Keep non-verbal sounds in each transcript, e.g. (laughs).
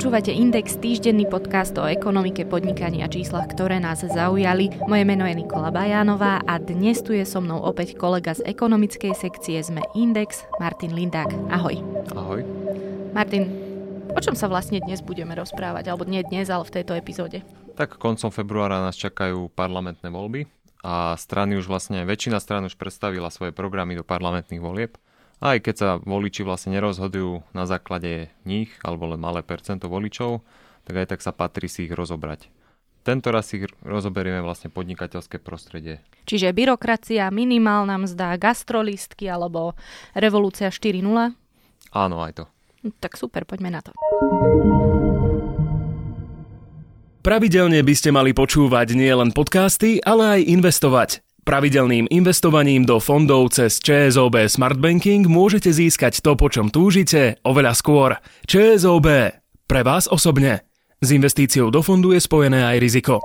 Počúvate Index, týždenný podcast o ekonomike, podnikaní a číslach, ktoré nás zaujali. Moje meno je Nikola Bajánová a dnes tu je so mnou opäť kolega z ekonomickej sekcie sme Index, Martin Lindák. Ahoj. Ahoj. Martin, o čom sa vlastne dnes budeme rozprávať? Alebo nie dnes, ale v tejto epizóde? Tak koncom februára nás čakajú parlamentné voľby a strany už vlastne, väčšina stran už predstavila svoje programy do parlamentných volieb. Aj keď sa voliči vlastne nerozhodujú na základe nich, alebo len malé percento voličov, tak aj tak sa patrí si ich rozobrať. Tento raz si rozoberieme vlastne podnikateľské prostredie. Čiže byrokracia, minimálna mzda, gastrolistky alebo revolúcia 4.0? Áno, aj to. Tak super, poďme na to. Pravidelne by ste mali počúvať nielen podcasty, ale aj investovať. Pravidelným investovaním do fondov cez ČSOB Smart Banking môžete získať to, po čom túžite, oveľa skôr. ČSOB. Pre vás osobne. S investíciou do fondu je spojené aj riziko.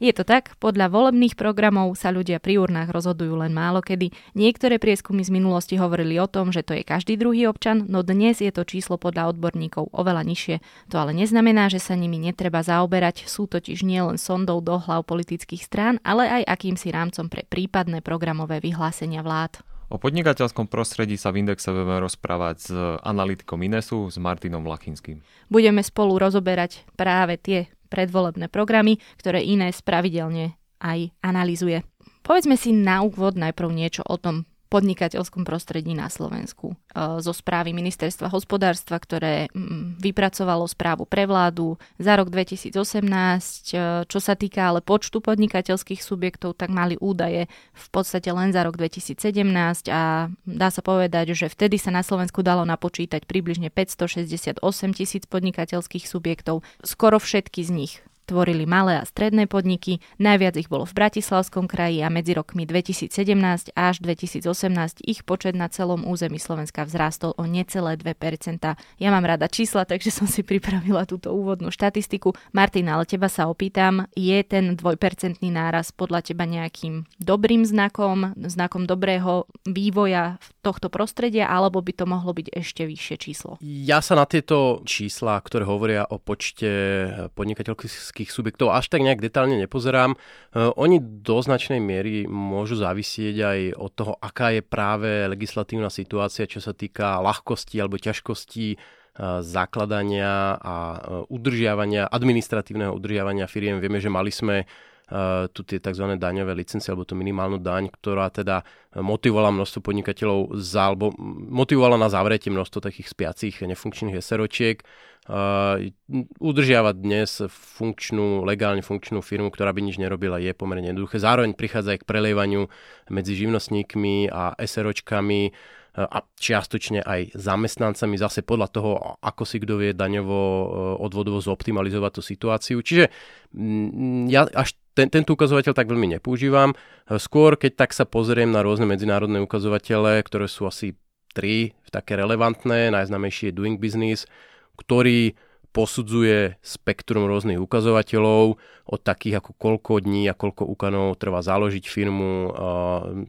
Je to tak, podľa volebných programov sa ľudia pri urnách rozhodujú len málo kedy. Niektoré prieskumy z minulosti hovorili o tom, že to je každý druhý občan, no dnes je to číslo podľa odborníkov oveľa nižšie. To ale neznamená, že sa nimi netreba zaoberať, sú totiž nielen sondou do hlav politických strán, ale aj akýmsi rámcom pre prípadné programové vyhlásenia vlád. O podnikateľskom prostredí sa v Indexe budeme rozprávať s analytikom Inesu, s Martinom Lachinským. Budeme spolu rozoberať práve tie predvolebné programy, ktoré iné pravidelne aj analizuje. Povedzme si na úvod najprv niečo o tom podnikateľskom prostredí na Slovensku. E, zo správy Ministerstva hospodárstva, ktoré mm, vypracovalo správu pre vládu za rok 2018. E, čo sa týka ale počtu podnikateľských subjektov, tak mali údaje v podstate len za rok 2017 a dá sa povedať, že vtedy sa na Slovensku dalo napočítať približne 568 tisíc podnikateľských subjektov. Skoro všetky z nich tvorili malé a stredné podniky, najviac ich bolo v Bratislavskom kraji a medzi rokmi 2017 až 2018 ich počet na celom území Slovenska vzrástol o necelé 2%. Ja mám rada čísla, takže som si pripravila túto úvodnú štatistiku. Martin, ale teba sa opýtam, je ten dvojpercentný náraz podľa teba nejakým dobrým znakom, znakom dobrého vývoja tohto prostredia, alebo by to mohlo byť ešte vyššie číslo? Ja sa na tieto čísla, ktoré hovoria o počte podnikateľských ekonomických subjektov až tak nejak detálne nepozerám. E, oni do značnej miery môžu závisieť aj od toho, aká je práve legislatívna situácia, čo sa týka ľahkosti alebo ťažkosti e, zakladania a e, udržiavania, administratívneho udržiavania firiem. Vieme, že mali sme tu tie tzv. daňové licencie alebo tú minimálnu daň, ktorá teda motivovala množstvo podnikateľov za, alebo motivovala na zavretie množstvo takých spiacich nefunkčných SROčiek udržiavať dnes funkčnú, legálne funkčnú firmu, ktorá by nič nerobila, je pomerne jednoduché. Zároveň prichádza aj k prelievaniu medzi živnostníkmi a SROčkami a čiastočne aj zamestnancami, zase podľa toho, ako si kto vie daňovo, e, odvodovo zoptimalizovať tú situáciu. Čiže mm, ja až ten, tento ukazovateľ tak veľmi nepoužívam. Skôr, keď tak sa pozriem na rôzne medzinárodné ukazovatele, ktoré sú asi tri také relevantné, najznamejší je Doing Business, ktorý posudzuje spektrum rôznych ukazovateľov od takých ako koľko dní a koľko úkanov trvá založiť firmu,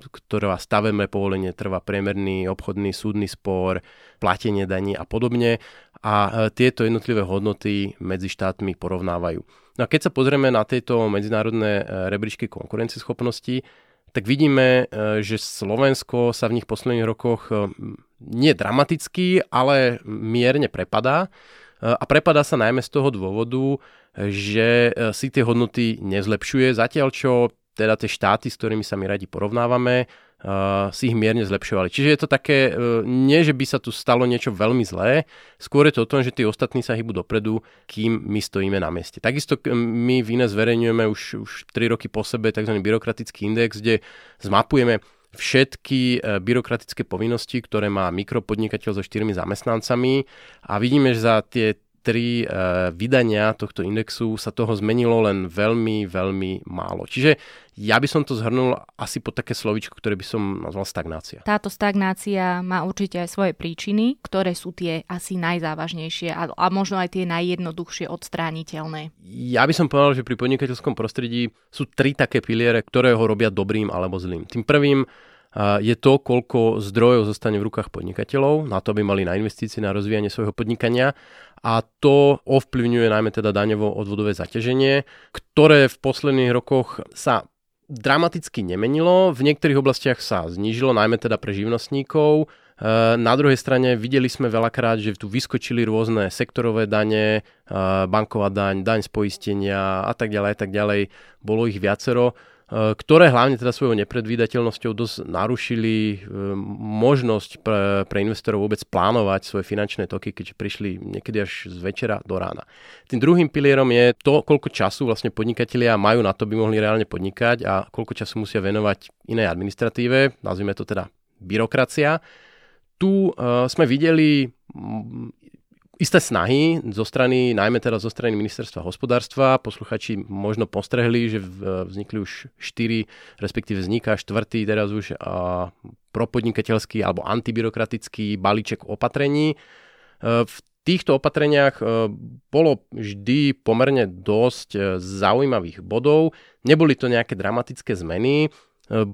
ktorá stavebné povolenie trvá priemerný obchodný súdny spor, platenie daní a podobne. A e, tieto jednotlivé hodnoty medzi štátmi porovnávajú. No a keď sa pozrieme na tieto medzinárodné e, rebríčky konkurencieschopnosti, tak vidíme, e, že Slovensko sa v nich posledných rokoch nie dramaticky, ale mierne prepadá. A prepadá sa najmä z toho dôvodu, že e, si tie hodnoty nezlepšuje, zatiaľ čo teda tie štáty, s ktorými sa my radi porovnávame, uh, si ich mierne zlepšovali. Čiže je to také, uh, nie že by sa tu stalo niečo veľmi zlé, skôr je to o tom, že tí ostatní sa hýbu dopredu, kým my stojíme na mieste. Takisto my v iné zverejňujeme už, už 3 roky po sebe tzv. byrokratický index, kde zmapujeme všetky e, byrokratické povinnosti, ktoré má mikropodnikateľ so štyrmi zamestnancami a vidíme, že za tie tri e, vydania tohto indexu sa toho zmenilo len veľmi, veľmi málo. Čiže ja by som to zhrnul asi pod také slovičko, ktoré by som nazval stagnácia. Táto stagnácia má určite aj svoje príčiny, ktoré sú tie asi najzávažnejšie a, a možno aj tie najjednoduchšie odstrániteľné. Ja by som povedal, že pri podnikateľskom prostredí sú tri také piliere, ktoré ho robia dobrým alebo zlým. Tým prvým je to, koľko zdrojov zostane v rukách podnikateľov, na to, aby mali na investície, na rozvíjanie svojho podnikania a to ovplyvňuje najmä teda daňovo odvodové zaťaženie, ktoré v posledných rokoch sa dramaticky nemenilo, v niektorých oblastiach sa znížilo, najmä teda pre živnostníkov. E, na druhej strane videli sme veľakrát, že tu vyskočili rôzne sektorové dane, e, banková daň, daň z poistenia a tak ďalej a tak ďalej. Bolo ich viacero. Eh, ktoré hlavne teda svojou nepredvídateľnosťou dosť narušili eh, možnosť pre, pre investorov vôbec plánovať svoje finančné toky, keďže prišli niekedy až z večera do rána. Tým druhým pilierom je to, koľko času vlastne podnikatelia majú na to, by mohli reálne podnikať a koľko času musia venovať inej administratíve, nazvime to teda byrokracia. Tu uh, sme videli isté snahy zo strany, najmä teraz zo strany ministerstva hospodárstva. Posluchači možno postrehli, že vznikli už štyri, respektíve vzniká štvrtý teraz už a, propodnikateľský alebo antibyrokratický balíček opatrení. E, v týchto opatreniach e, bolo vždy pomerne dosť e, zaujímavých bodov. Neboli to nejaké dramatické zmeny.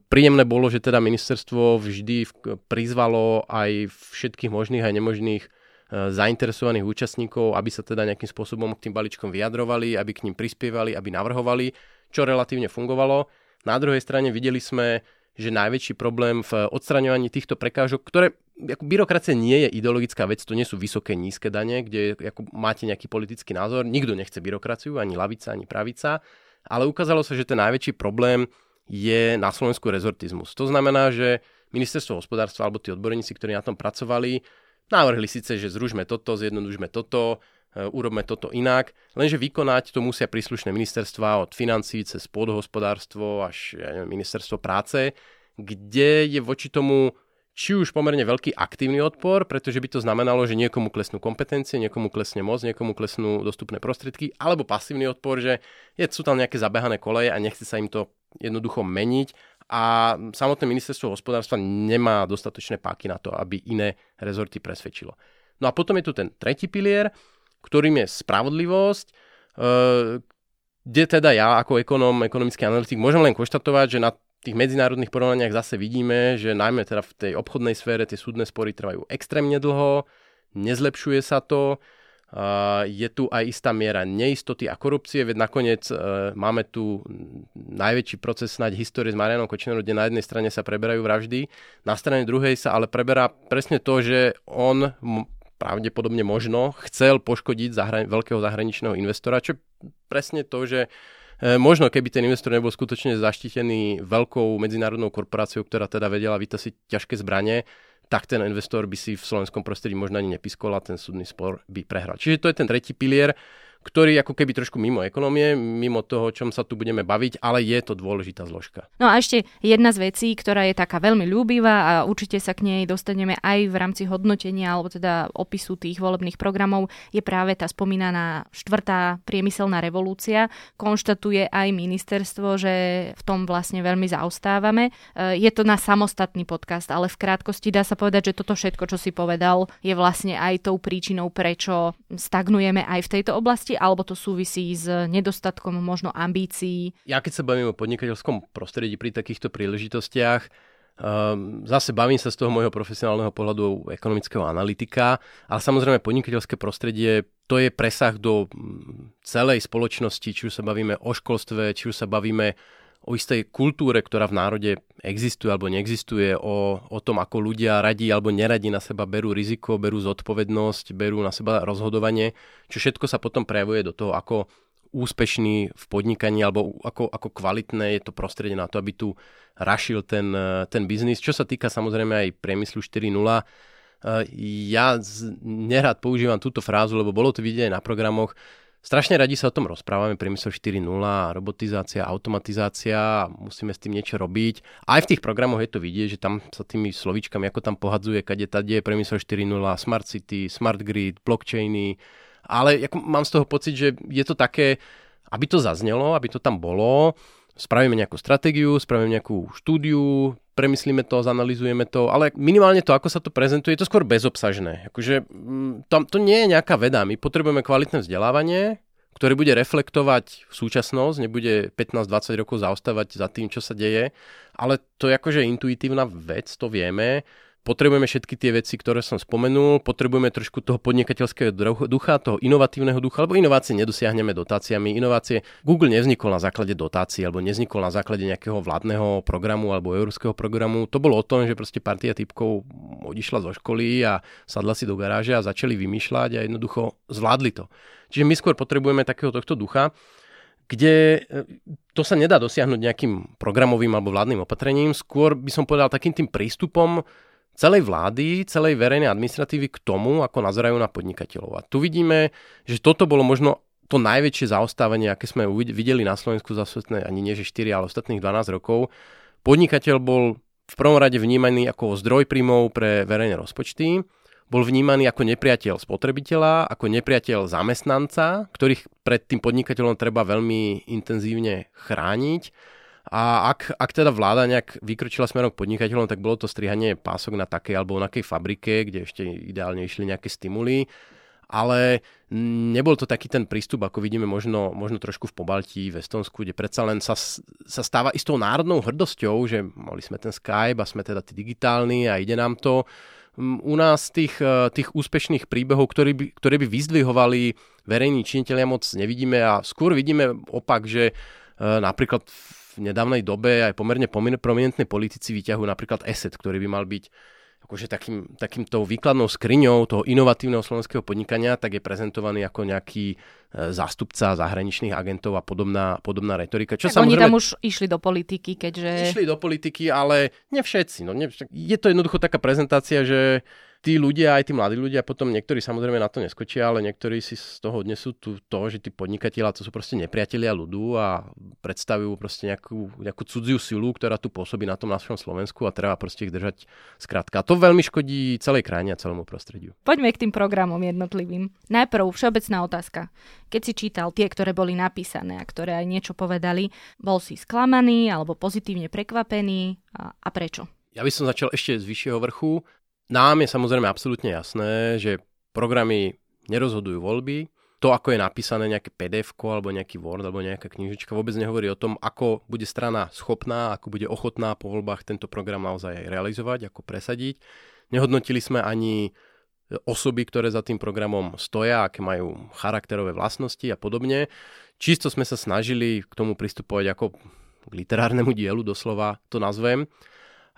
Príjemné bolo, že teda ministerstvo vždy prizvalo aj všetkých možných aj nemožných zainteresovaných účastníkov, aby sa teda nejakým spôsobom k tým balíčkom vyjadrovali, aby k ním prispievali, aby navrhovali, čo relatívne fungovalo. Na druhej strane videli sme, že najväčší problém v odstraňovaní týchto prekážok, ktoré ako byrokracia nie je ideologická vec, to nie sú vysoké, nízke dane, kde ako máte nejaký politický názor, nikto nechce byrokraciu, ani lavica, ani pravica, ale ukázalo sa, že ten najväčší problém je na Slovensku rezortizmus. To znamená, že ministerstvo hospodárstva alebo tí odborníci, ktorí na tom pracovali, Navrhli síce, že zružme toto, zjednodušme toto, e, urobme toto inak, lenže vykonať to musia príslušné ministerstva od financí cez pôdohospodárstvo až ja neviem, ministerstvo práce, kde je voči tomu či už pomerne veľký aktívny odpor, pretože by to znamenalo, že niekomu klesnú kompetencie, niekomu klesne moc, niekomu klesnú dostupné prostriedky, alebo pasívny odpor, že je, sú tam nejaké zabehané koleje a nechce sa im to jednoducho meniť a samotné ministerstvo hospodárstva nemá dostatočné páky na to, aby iné rezorty presvedčilo. No a potom je tu ten tretí pilier, ktorým je spravodlivosť, eh, kde teda ja ako ekonóm, ekonomický analytik môžem len konštatovať, že na tých medzinárodných porovnaniach zase vidíme, že najmä teda v tej obchodnej sfére tie súdne spory trvajú extrémne dlho, nezlepšuje sa to, je tu aj istá miera neistoty a korupcie, veď nakoniec e, máme tu najväčší proces snáď histórie s Marianom Kočnerom, kde na jednej strane sa preberajú vraždy, na strane druhej sa ale preberá presne to, že on pravdepodobne možno chcel poškodiť zahra- veľkého zahraničného investora, čo presne to, že e, Možno keby ten investor nebol skutočne zaštitený veľkou medzinárodnou korporáciou, ktorá teda vedela vytasiť ťažké zbranie, tak ten investor by si v slovenskom prostredí možno ani nepiskol a ten súdny spor by prehral. Čiže to je ten tretí pilier ktorý ako keby trošku mimo ekonomie, mimo toho, o čom sa tu budeme baviť, ale je to dôležitá zložka. No a ešte jedna z vecí, ktorá je taká veľmi ľúbivá a určite sa k nej dostaneme aj v rámci hodnotenia alebo teda opisu tých volebných programov, je práve tá spomínaná štvrtá priemyselná revolúcia. Konštatuje aj ministerstvo, že v tom vlastne veľmi zaostávame. E, je to na samostatný podcast, ale v krátkosti dá sa povedať, že toto všetko, čo si povedal, je vlastne aj tou príčinou, prečo stagnujeme aj v tejto oblasti alebo to súvisí s nedostatkom možno ambícií? Ja keď sa bavím o podnikateľskom prostredí pri takýchto príležitostiach, Um, zase bavím sa z toho môjho profesionálneho pohľadu ekonomického analytika, ale samozrejme podnikateľské prostredie to je presah do mm, celej spoločnosti, či už sa bavíme o školstve, či už sa bavíme o istej kultúre, ktorá v národe existuje alebo neexistuje, o, o tom, ako ľudia radí alebo neradí na seba berú riziko, berú zodpovednosť, berú na seba rozhodovanie, čo všetko sa potom prejavuje do toho, ako úspešný v podnikaní alebo ako, ako kvalitné je to prostredie na to, aby tu rašil ten, ten biznis. Čo sa týka samozrejme aj priemyslu 4.0, eh, ja nerad používam túto frázu, lebo bolo to vidieť aj na programoch, Strašne radi sa o tom rozprávame, priemysel 4.0, robotizácia, automatizácia, musíme s tým niečo robiť. Aj v tých programoch je to vidieť, že tam sa tými slovíčkami, ako tam pohadzuje, kade tade priemysel 4.0, smart city, smart grid, blockchainy, ale ako mám z toho pocit, že je to také, aby to zaznelo, aby to tam bolo, spravíme nejakú stratégiu, spravíme nejakú štúdiu, premyslíme to, zanalizujeme to, ale minimálne to, ako sa to prezentuje, je to skôr bezobsažné. Akože, mm, tam, to nie je nejaká veda, my potrebujeme kvalitné vzdelávanie, ktorý bude reflektovať súčasnosť, nebude 15-20 rokov zaostávať za tým, čo sa deje, ale to je akože intuitívna vec, to vieme potrebujeme všetky tie veci, ktoré som spomenul, potrebujeme trošku toho podnikateľského ducha, toho inovatívneho ducha, lebo inovácie nedosiahneme dotáciami. Inovácie Google nevznikol na základe dotácií alebo nevznikol na základe nejakého vládneho programu alebo európskeho programu. To bolo o tom, že proste partia typkov odišla zo školy a sadla si do garáže a začali vymýšľať a jednoducho zvládli to. Čiže my skôr potrebujeme takého tohto ducha kde e, to sa nedá dosiahnuť nejakým programovým alebo vládnym opatrením, skôr by som povedal takým tým prístupom, celej vlády, celej verejnej administratívy k tomu, ako nazerajú na podnikateľov. A tu vidíme, že toto bolo možno to najväčšie zaostávanie, aké sme videli na Slovensku za ostatné, ani nie že 4, ale ostatných 12 rokov. Podnikateľ bol v prvom rade vnímaný ako zdroj príjmov pre verejné rozpočty, bol vnímaný ako nepriateľ spotrebiteľa, ako nepriateľ zamestnanca, ktorých pred tým podnikateľom treba veľmi intenzívne chrániť a ak, ak teda vláda nejak vykročila smerom k podnikateľom, tak bolo to strihanie pások na takej alebo onakej fabrike, kde ešte ideálne išli nejaké stimuly. Ale nebol to taký ten prístup, ako vidíme možno, možno trošku v Pobaltí, v Estonsku, kde predsa len sa, sa stáva istou národnou hrdosťou, že mali sme ten Skype a sme teda tí digitálni a ide nám to. U nás tých, e, tých úspešných príbehov, ktoré by, ktoré by vyzdvihovali verejní činiteľia moc nevidíme a skôr vidíme opak, že e, napríklad nedávnej dobe aj pomerne prominentné politici vyťahujú napríklad ESET, ktorý by mal byť akože takým, takýmto výkladnou skriňou toho inovatívneho slovenského podnikania, tak je prezentovaný ako nejaký e, zástupca zahraničných agentov a podobná, podobná retorika. Čo tak samozrejme... oni tam už išli do politiky, keďže... Išli do politiky, ale ne všetci. No, ne, je to jednoducho taká prezentácia, že tí ľudia, aj tí mladí ľudia, potom niektorí samozrejme na to neskočia, ale niektorí si z toho odnesú tu, to, že tí podnikatelia to sú proste nepriatelia ľudu a predstavujú proste nejakú, nejakú cudziu silu, ktorá tu pôsobí na tom našom Slovensku a treba proste ich držať skrátka. To veľmi škodí celej krajine a celému prostrediu. Poďme k tým programom jednotlivým. Najprv všeobecná otázka. Keď si čítal tie, ktoré boli napísané a ktoré aj niečo povedali, bol si sklamaný alebo pozitívne prekvapený a, a prečo? Ja by som začal ešte z vyššieho vrchu. Nám je samozrejme absolútne jasné, že programy nerozhodujú voľby. To, ako je napísané nejaké pdf alebo nejaký Word alebo nejaká knižička, vôbec nehovorí o tom, ako bude strana schopná, ako bude ochotná po voľbách tento program naozaj realizovať, ako presadiť. Nehodnotili sme ani osoby, ktoré za tým programom stoja, aké majú charakterové vlastnosti a podobne. Čisto sme sa snažili k tomu pristupovať ako k literárnemu dielu, doslova to nazvem.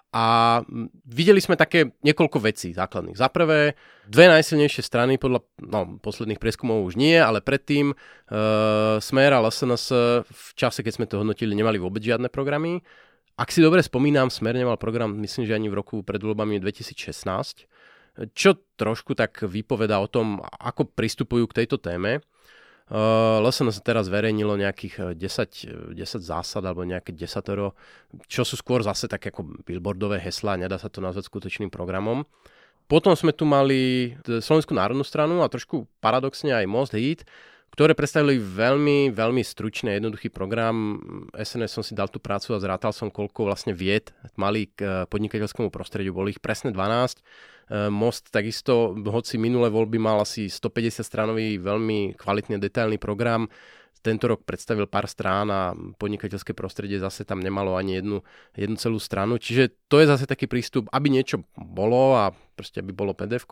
A videli sme také niekoľko vecí základných. Za prvé, dve najsilnejšie strany, podľa no, posledných prieskumov už nie, ale predtým e, Smer a LSNS v čase, keď sme to hodnotili, nemali vôbec žiadne programy. Ak si dobre spomínam, Smer nemal program, myslím, že ani v roku pred voľbami 2016, čo trošku tak vypoveda o tom, ako pristupujú k tejto téme. Uh, LSN sa teraz verejnilo nejakých 10, eh, 10 eh, zásad alebo nejaké desatoro, čo sú skôr zase také ako billboardové heslá, nedá sa to nazvať skutočným programom. Potom sme tu mali Slovenskú národnú stranu a trošku paradoxne aj Most Heat, ktoré predstavili veľmi, veľmi stručný, jednoduchý program. SNS som si dal tú prácu a zrátal som, koľko vlastne vied mali k podnikateľskému prostrediu. Boli ich presne 12 Eh, Most takisto, hoci minulé voľby mal asi 150 stranový veľmi kvalitný detailný program, tento rok predstavil pár strán a podnikateľské prostredie zase tam nemalo ani jednu, jednu celú stranu. Čiže to je zase taký prístup, aby niečo bolo a proste aby bolo pdf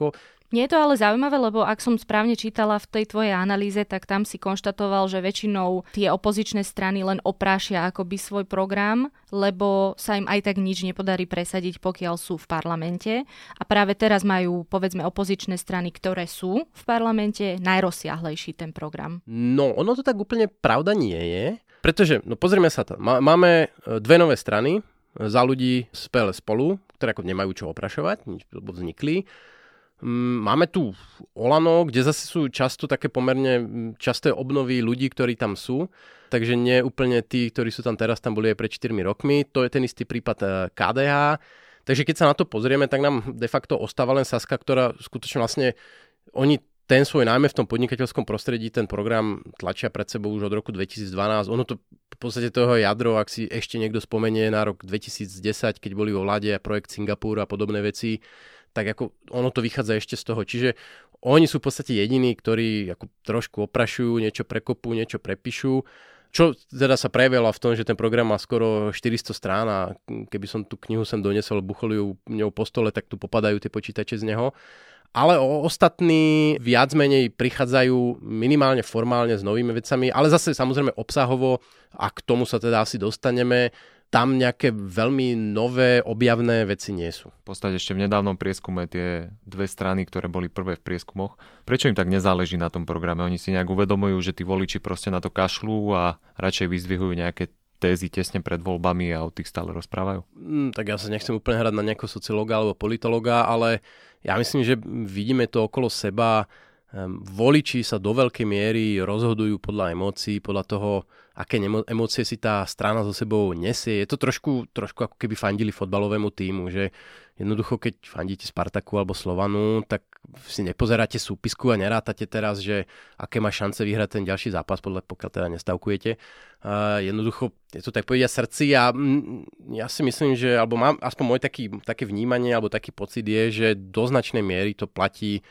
nie je to ale zaujímavé, lebo ak som správne čítala v tej tvojej analýze, tak tam si konštatoval, že väčšinou tie opozičné strany len oprášia akoby svoj program, lebo sa im aj tak nič nepodarí presadiť, pokiaľ sú v parlamente. A práve teraz majú, povedzme, opozičné strany, ktoré sú v parlamente, najrozsiahlejší ten program. No, ono to tak úplne pravda nie je, pretože, no pozrieme sa to, máme e, dve nové strany, za ľudí PL spolu, ktoré ako nemajú čo oprašovať, nič vznikli. Mm, máme tu Olano, kde zase sú často také pomerne mm, časté obnovy ľudí, ktorí tam sú. Takže nie úplne tí, ktorí sú tam teraz, tam boli aj pred 4 rokmi. To je ten istý prípad KDH. E, Takže keď sa na to pozrieme, tak nám de facto ostáva len Saska, ktorá skutočne vlastne, oni ten svoj najmä v tom podnikateľskom prostredí, ten program tlačia pred sebou už od roku 2012. Ono to v podstate toho jadro, ak si ešte niekto spomenie na rok 2010, keď boli vo vláde projekt Singapur a podobné veci, tak ako ono to vychádza ešte z toho. Čiže oni sú v podstate jediní, ktorí ako trošku oprašujú, niečo prekopú, niečo prepíšu. Čo teda sa prejavilo v tom, že ten program má skoro 400 strán a keby som tú knihu sem donesol, buchol ju ňou po stole, tak tu popadajú tie počítače z neho. Ale o ostatní viac menej prichádzajú minimálne formálne s novými vecami, ale zase samozrejme obsahovo a k tomu sa teda asi dostaneme tam nejaké veľmi nové objavné veci nie sú. V podstate ešte v nedávnom prieskume tie dve strany, ktoré boli prvé v prieskumoch, prečo im tak nezáleží na tom programe? Oni si nejak uvedomujú, že tí voliči proste na to kašľú a radšej vyzdvihujú nejaké tézy tesne pred voľbami a o tých stále rozprávajú? Mm, tak ja sa nechcem úplne hrať na nejakého sociológa alebo politológa, ale ja myslím, že vidíme to okolo seba voliči sa do veľkej miery rozhodujú podľa emócií, podľa toho, aké emócie si tá strana so sebou nesie. Je to trošku, trošku ako keby fandili fotbalovému týmu, že jednoducho keď fandíte Spartaku alebo Slovanu, tak si nepozeráte súpisku a nerátate teraz, že aké má šance vyhrať ten ďalší zápas, podľa pokiaľ teda nestavkujete. Uh, jednoducho je to tak povedia srdci a mm, ja si myslím, že, alebo mám aspoň môj taký, také vnímanie alebo taký pocit je, že do značnej miery to platí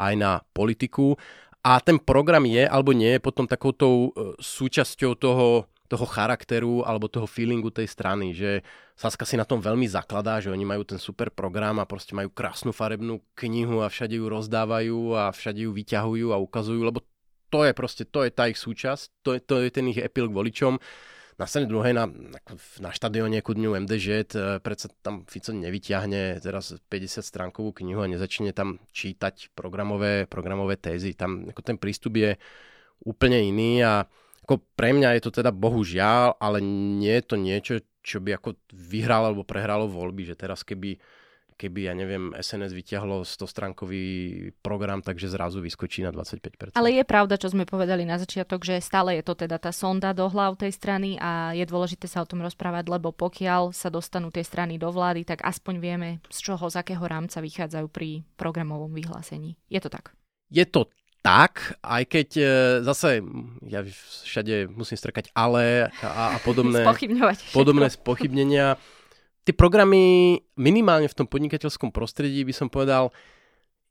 aj na politiku. A ten program je alebo nie je potom takoutou e, súčasťou toho, toho charakteru alebo toho feelingu tej strany, že Saska si na tom veľmi zakladá, že oni majú ten super program a proste majú krásnu farebnú knihu a všade ju rozdávajú a všade ju vyťahujú a ukazujú, lebo to je proste, to je tá ich súčasť, to je, to je ten ich epilog voličom na strane druhej na, na štadióne ku dňu MDŽ e, predsa tam Fico nevyťahne teraz 50 stránkovú knihu a nezačne tam čítať programové, programové tézy. Tam ako ten prístup je úplne iný a ako pre mňa je to teda bohužiaľ, ale nie je to niečo, čo by ako vyhralo alebo prehralo voľby, že teraz keby keby, ja neviem, SNS vyťahlo 100-stránkový program, takže zrazu vyskočí na 25%. Ale je pravda, čo sme povedali na začiatok, že stále je to teda tá sonda do hlav tej strany a je dôležité sa o tom rozprávať, lebo pokiaľ sa dostanú tie strany do vlády, tak aspoň vieme, z čoho, z akého rámca vychádzajú pri programovom vyhlásení. Je to tak? Je to tak, aj keď e, zase ja všade musím strkať ale a, a podobné, (laughs) podobné spochybnenia tie programy minimálne v tom podnikateľskom prostredí by som povedal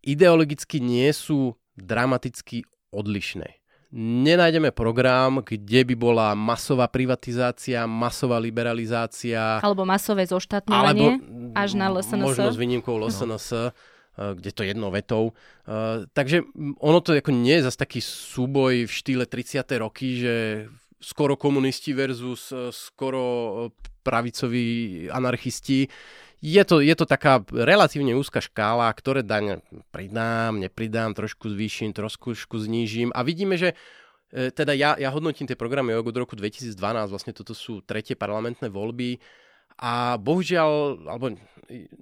ideologicky nie sú dramaticky odlišné. Nenájdeme program, kde by bola masová privatizácia, masová liberalizácia. Alebo masové zoštátňovanie až na LSNS. Možno s výnimkou LSNS. No eh, kde to jednou vetou. Uh, takže ono to ako nie je zase taký súboj v štýle 30. roky, že skoro komunisti versus eh, skoro pravicoví anarchisti. Je to, je to taká relatívne úzka škála, ktoré daň pridám, nepridám, trošku zvýšim, trošku znížim a vidíme, že e, teda ja, ja hodnotím tie programy od roku 2012, vlastne toto sú tretie parlamentné voľby a bohužiaľ, alebo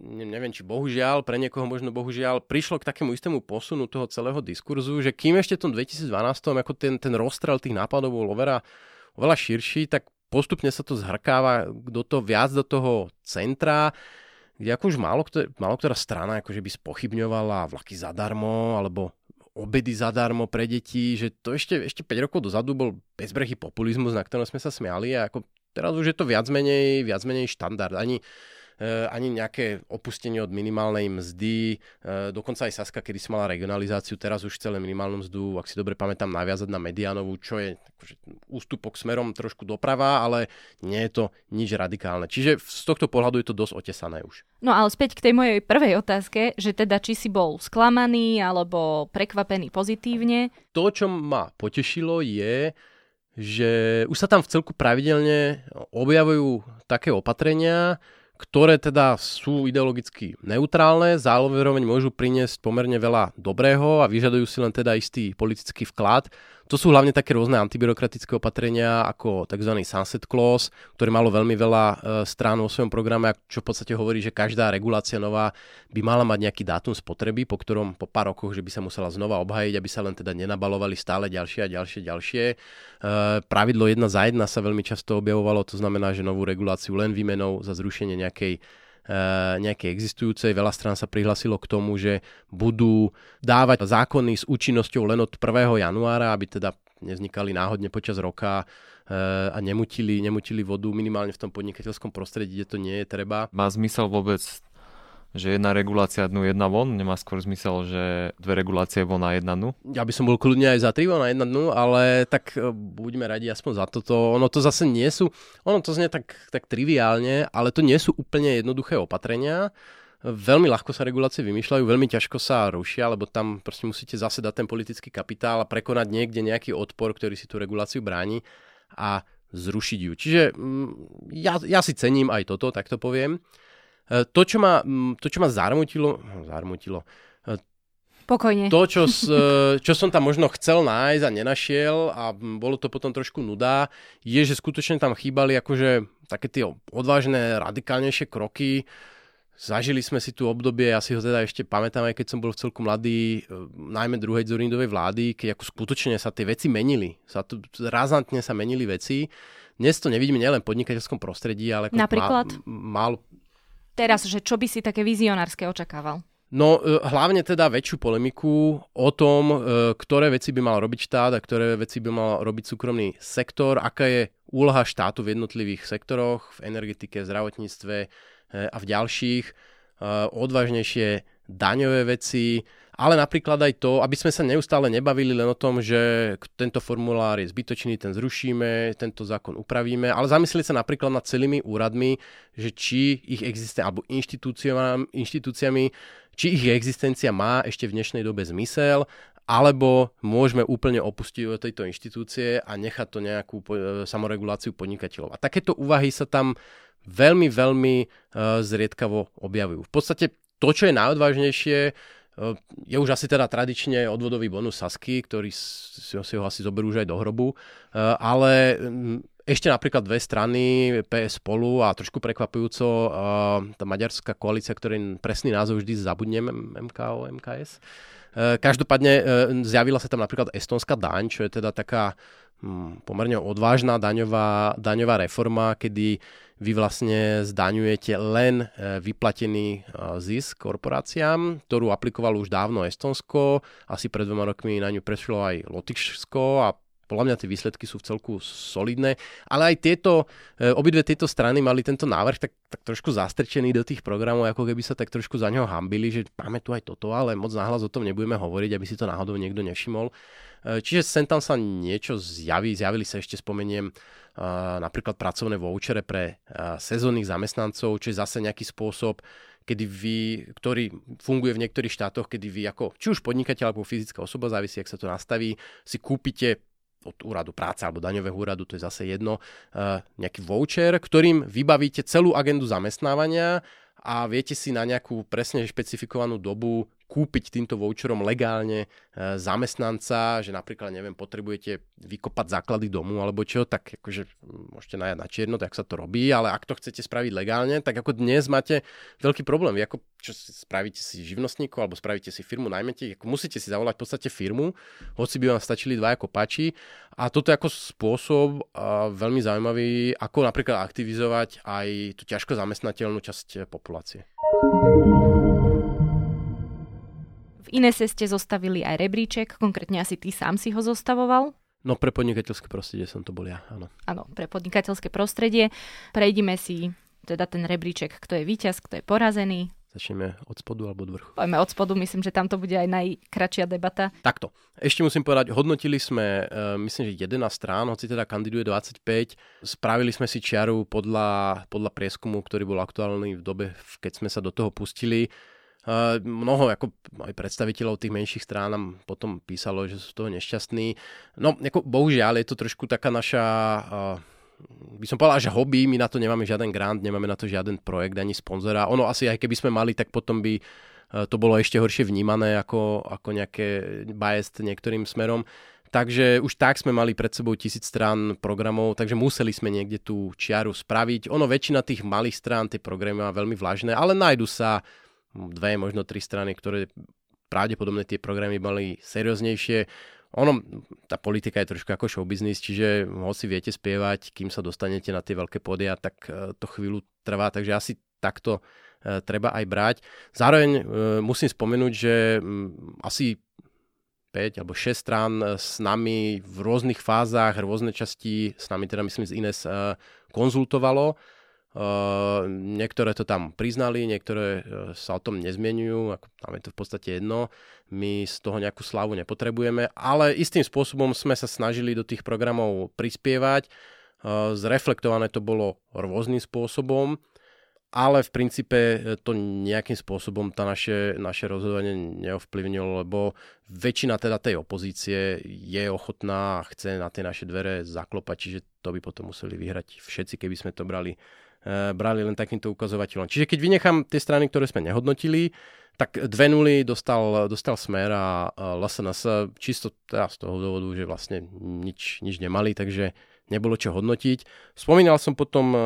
neviem či bohužiaľ, pre niekoho možno bohužiaľ, prišlo k takému istému posunu toho celého diskurzu, že kým ešte v tom 2012, ako ten, ten rozstrel tých nápadov bol oveľa, oveľa širší, tak postupne sa to zhrkáva do toho, viac do toho centra, kde ako už málo, málo ktorá strana akože by spochybňovala vlaky zadarmo, alebo obedy zadarmo pre deti, že to ešte, ešte 5 rokov dozadu bol bezbrehý populizmus, na ktorom sme sa smiali a ako teraz už je to viac menej, viac menej štandard. Ani, ani nejaké opustenie od minimálnej mzdy. Eh, dokonca aj Saska, kedy si mala regionalizáciu, teraz už celé minimálnu mzdu, ak si dobre pamätám, naviazať na medianovú, čo je akože, ústupok smerom trošku doprava, ale nie je to nič radikálne. Čiže z tohto pohľadu je to dosť otesané už. No ale späť k tej mojej prvej otázke, že teda či si bol sklamaný alebo prekvapený pozitívne. To, čo ma potešilo je, že už sa tam v celku pravidelne objavujú také opatrenia, ktoré teda sú ideologicky neutrálne, zároveň môžu priniesť pomerne veľa dobrého a vyžadujú si len teda istý politický vklad. To sú hlavne také rôzne antibyrokratické opatrenia ako tzv. sunset clause, ktoré malo veľmi veľa e, strán vo svojom programe, čo v podstate hovorí, že každá regulácia nová by mala mať nejaký dátum spotreby, po ktorom po pár rokoch, že by sa musela znova obhajiť, aby sa len teda nenabalovali stále ďalšie a ďalšie ďalšie. E, pravidlo jedna za jedna sa veľmi často objavovalo, to znamená, že novú reguláciu len výmenou za zrušenie nejakej nejakej existujúcej. Veľa strán sa prihlasilo k tomu, že budú dávať zákony s účinnosťou len od 1. januára, aby teda nevznikali náhodne počas roka eh, a nemutili, nemutili vodu minimálne v tom podnikateľskom prostredí, kde to nie je treba. Má zmysel vôbec že jedna regulácia dnu, jedna von, nemá skôr zmysel, že dve regulácie von a jedna dnu? Ja by som bol kľudne aj za tri von a jedna dnu, ale tak e, buďme radi aspoň za toto. Ono to zase nie sú, ono to znie tak, tak triviálne, ale to nie sú úplne jednoduché opatrenia. Veľmi ľahko sa regulácie vymýšľajú, veľmi ťažko sa rušia, lebo tam proste musíte zase dať ten politický kapitál a prekonať niekde nejaký odpor, ktorý si tú reguláciu bráni a zrušiť ju. Čiže mm, ja, ja si cením aj toto, tak to poviem. E, to, čo ma, to, čo ma zarmutilo, no, zarmutilo, e, Pokojne. To, čo, e, čo som tam možno chcel nájsť a nenašiel a bolo to potom trošku nudá, je, že skutočne tam chýbali akože také tie odvážne, radikálnejšie kroky. Zažili sme si tu obdobie, ja si ho teda ešte pamätám, aj keď som bol v celku mladý, najmä druhej Zorindovej vlády, keď ako skutočne sa tie veci menili. Sa tu, razantne sa menili veci. Dnes to nevidíme nielen v podnikateľskom prostredí, ale ako Napríklad? Má, málo teraz, že čo by si také vizionárske očakával? No e, hlavne teda väčšiu polemiku o tom, e, ktoré veci by mal robiť štát a ktoré veci by mal robiť súkromný sektor, aká je úloha štátu v jednotlivých sektoroch, v energetike, v zdravotníctve e, a v ďalších, odvážnejšie daňové veci, ale napríklad aj to, aby sme sa neustále nebavili len o tom, že tento formulár je zbytočný, ten zrušíme, tento zákon upravíme, ale zamyslieť sa napríklad nad celými úradmi, že či ich existencia, alebo inštitúciami, či ich existencia má ešte v dnešnej dobe zmysel, alebo môžeme úplne opustiť od tejto inštitúcie a nechať to nejakú samoreguláciu podnikateľov. A takéto úvahy sa tam veľmi, veľmi uh, zriedkavo objavujú. V podstate to, čo je najodvážnejšie, je už asi teda tradične odvodový bonus Sasky, ktorý si, ho asi zoberú už aj do hrobu, ehm, ale mm, ešte napríklad dve strany, PS spolu a trošku prekvapujúco ehm, tá maďarská koalícia, ktorý presný názov vždy zabudnem, MKO, MKS. Každopádne zjavila sa tam napríklad estonská daň, čo je teda taká pomerne odvážna daňová, daňová reforma, kedy vy vlastne zdaňujete len e, vyplatený e, zisk korporáciám, ktorú aplikovalo už dávno Estonsko, asi pred dvoma rokmi na ňu prešlo aj Lotyšsko a podľa mňa tie výsledky sú v celku solidné, ale aj tieto, e, obidve tieto strany mali tento návrh tak, tak trošku zastrčený do tých programov, ako keby sa tak trošku za neho hambili, že máme tu aj toto, ale moc náhlas o tom nebudeme hovoriť, aby si to náhodou niekto nevšimol. E, čiže sem tam sa niečo zjaví, zjavili sa ešte spomeniem e, napríklad pracovné vouchere pre sezónnych zamestnancov, čo je zase nejaký spôsob, kedy vy, ktorý funguje v niektorých štátoch, kedy vy ako, či už podnikateľ alebo fyzická osoba, závisí, ak sa to nastaví, si kúpite od úradu práce alebo daňového úradu, to je zase jedno, nejaký voucher, ktorým vybavíte celú agendu zamestnávania a viete si na nejakú presne špecifikovanú dobu kúpiť týmto voucherom legálne e, zamestnanca, že napríklad, neviem, potrebujete vykopať základy domu alebo čo, tak akože môžete najať na čierno, tak sa to robí, ale ak to chcete spraviť legálne, tak ako dnes máte veľký problém. Vy ako čo spravíte si živnostníkov alebo spravíte si firmu, najmete, ako musíte si zavolať v podstate firmu, hoci by vám stačili dva ako pači. A toto je ako spôsob a veľmi zaujímavý, ako napríklad aktivizovať aj tú ťažko zamestnateľnú časť populácie. V Inese ste zostavili aj rebríček, konkrétne asi ty sám si ho zostavoval. No pre podnikateľské prostredie som to bol ja, áno. Áno, pre podnikateľské prostredie. Prejdime si teda ten rebríček, kto je víťaz, kto je porazený. Začneme od spodu alebo od vrchu? Poďme od spodu, myslím, že tam to bude aj najkračšia debata. Takto. Ešte musím povedať, hodnotili sme, uh, myslím, že 11 strán, hoci teda kandiduje 25. Spravili sme si čiaru podľa, podľa prieskumu, ktorý bol aktuálny v dobe, keď sme sa do toho pustili mnoho ako aj predstaviteľov tých menších strán nám potom písalo, že sú toho nešťastní. No, ako, bohužiaľ, je to trošku taká naša by som povedal, že hobby, my na to nemáme žiaden grant, nemáme na to žiaden projekt ani sponzora. Ono asi aj keby sme mali, tak potom by to bolo ešte horšie vnímané ako, ako nejaké biased niektorým smerom. Takže už tak sme mali pred sebou tisíc strán programov, takže museli sme niekde tú čiaru spraviť. Ono väčšina tých malých strán, tie programy má veľmi vlažné, ale nájdu sa dve, možno tri strany, ktoré pravdepodobne tie programy mali serióznejšie. Ono, tá politika je trošku ako show business, čiže hoci viete spievať, kým sa dostanete na tie veľké podia, tak e, to chvíľu trvá, takže asi takto e, treba aj brať. Zároveň e, musím spomenúť, že asi 5 alebo 6 strán s nami v rôznych fázach, rôzne časti, s nami teda myslím z Ines konzultovalo niektoré to tam priznali, niektoré sa o tom nezmenujú, ako tam je to v podstate jedno. My z toho nejakú slavu nepotrebujeme, ale istým spôsobom sme sa snažili do tých programov prispievať. Zreflektované to bolo rôznym spôsobom ale v princípe to nejakým spôsobom tá naše, naše rozhodovanie neovplyvnilo, lebo väčšina teda tej opozície je ochotná a chce na tie naše dvere zaklopať, čiže to by potom museli vyhrať všetci, keby sme to brali, brali len takýmto ukazovateľom. Čiže keď vynechám tie strany, ktoré sme nehodnotili, tak dve nuly dostal, dostal smer a LSNS čisto teda z toho dôvodu, že vlastne nič, nič nemali, takže nebolo čo hodnotiť. Spomínal som potom e,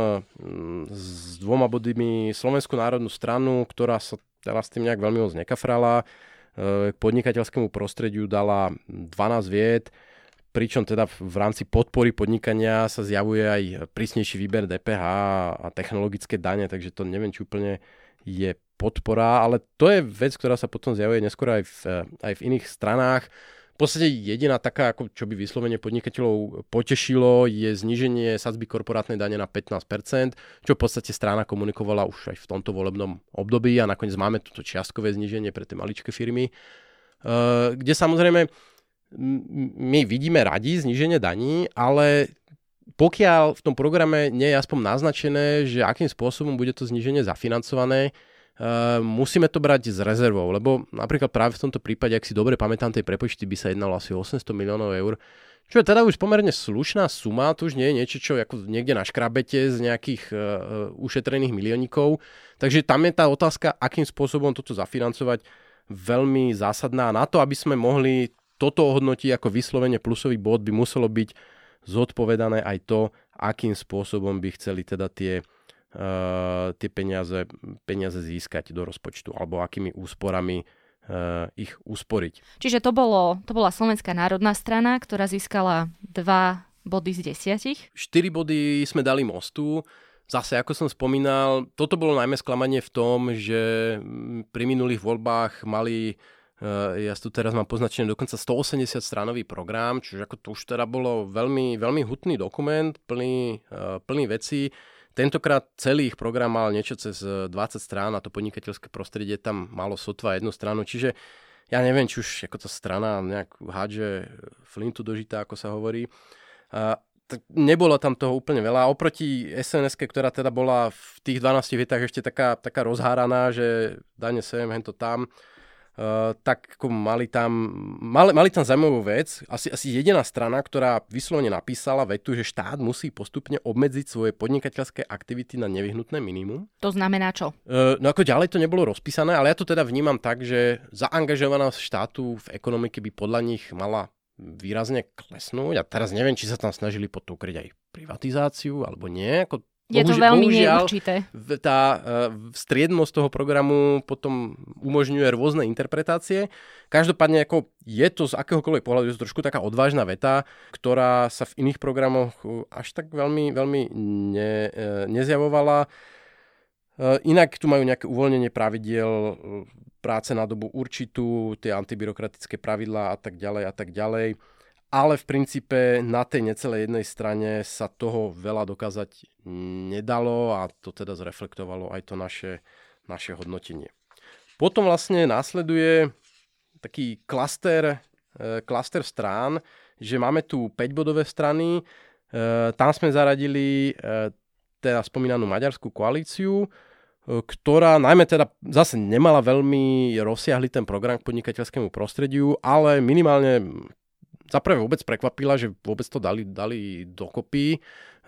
s dvoma bodmi Slovenskú národnú stranu, ktorá sa teraz tým nejak veľmi moc nekafrala. E, k podnikateľskému prostrediu dala 12 vied, pričom teda v rámci podpory podnikania sa zjavuje aj prísnejší výber DPH a technologické dane, takže to neviem, či úplne je podpora, ale to je vec, ktorá sa potom zjavuje neskôr aj v, e, aj v iných stranách. Podstate jediná taká, ako čo by vyslovene podnikateľov potešilo, je zníženie sadzby korporátnej dane na 15%, čo v podstate strana komunikovala už aj v tomto volebnom období a nakoniec máme toto čiastkové zníženie pre tie maličké firmy, eh, kde samozrejme my vidíme radi zníženie daní, ale pokiaľ v tom programe nie je aspoň naznačené, že akým spôsobom bude to zníženie zafinancované, Ehm, musíme to brať s rezervou, lebo napríklad práve v tomto prípade, ak si dobre pamätám, tej prepočty by sa jednalo asi 800 miliónov eur, čo je teda už pomerne slušná suma, to už nie je niečo, čo ako niekde na škrabete z nejakých uh, ušetrených miliónikov. Takže tam je tá otázka, akým spôsobom toto zafinancovať, veľmi zásadná. Na to, aby sme mohli toto ohodnotiť ako vyslovene plusový bod, by muselo byť zodpovedané aj to, akým spôsobom by chceli teda tie uh, tie peniaze, peniaze získať do rozpočtu alebo akými úsporami uh, ich usporiť. Čiže to, bolo, to bola Slovenská národná strana, ktorá získala dva body z desiatich? Štyri body sme dali mostu. Zase, ako som spomínal, toto bolo najmä sklamanie v tom, že pri minulých voľbách mali ja tu teraz mám poznačený dokonca 180 stranový program, čiže ako to už teda bolo veľmi, veľmi hutný dokument, plný, uh, plný vecí Tentokrát celý ich program mal niečo cez 20 e, strán a to podnikateľské prostredie tam malo sotva jednu stranu, čiže ja neviem, či už ako tá strana nejak hádže flintu dožitá, ako sa hovorí. A, tak nebolo tam toho úplne veľa. Oproti sns ktorá teda bola v tých 12 vietách ešte taká, taká rozháraná, že dane sem, hento tam, Uh, tak ako mali tam, mali, mali tam zaujímavú vec. Asi, asi jediná strana, ktorá vyslovene napísala vetu, že štát musí postupne obmedziť svoje podnikateľské aktivity na nevyhnutné minimum. To znamená čo? Uh, no ako ďalej to nebolo rozpísané, ale ja to teda vnímam tak, že zaangažovanosť štátu v ekonomike by podľa nich mala výrazne klesnúť. A teraz neviem, či sa tam snažili potom ukryť aj privatizáciu alebo nie. Ako je to veľmi neurčité. Tá uh, striednosť toho programu potom umožňuje rôzne interpretácie. Každopádne ako je to z akéhokoľvek pohľadu je to trošku taká odvážna veta, ktorá sa v iných programoch e, až tak veľmi, veľmi ne, uh, nezjavovala. Inak tu majú nejaké uvoľnenie pravidiel práce na dobu určitú, tie antibyrokratické pravidlá a tak ďalej a tak ďalej ale v princípe na tej necelej jednej strane sa toho veľa dokázať nedalo a to teda zreflektovalo aj to naše, naše hodnotenie. Potom vlastne následuje taký klaster, e, klaster strán, že máme tu 5-bodové strany, e, tam sme zaradili e, teda spomínanú maďarskú koalíciu, ktorá najmä teda zase nemala veľmi rozsiahly ten program k podnikateľskému prostrediu, ale minimálne za prvé vôbec prekvapila, že vôbec to dali, dali dokopy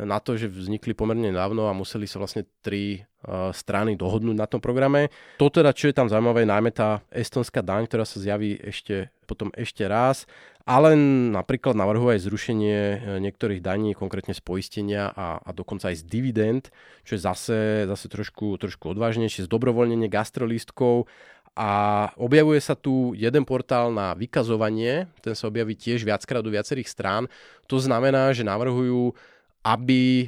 na to, že vznikli pomerne dávno a museli sa vlastne tri uh, strany dohodnúť na tom programe. To teda, čo je tam zaujímavé, najmä tá estonská daň, ktorá sa zjaví ešte potom ešte raz, ale napríklad navrhuje aj zrušenie e, niektorých daní, konkrétne z poistenia a, a dokonca aj z dividend, čo je zase, zase trošku, trošku odvážnejšie, z dobrovoľnenie gastrolístkov a objavuje sa tu jeden portál na vykazovanie, ten sa objaví tiež viackrát do viacerých strán. To znamená, že navrhujú, aby e,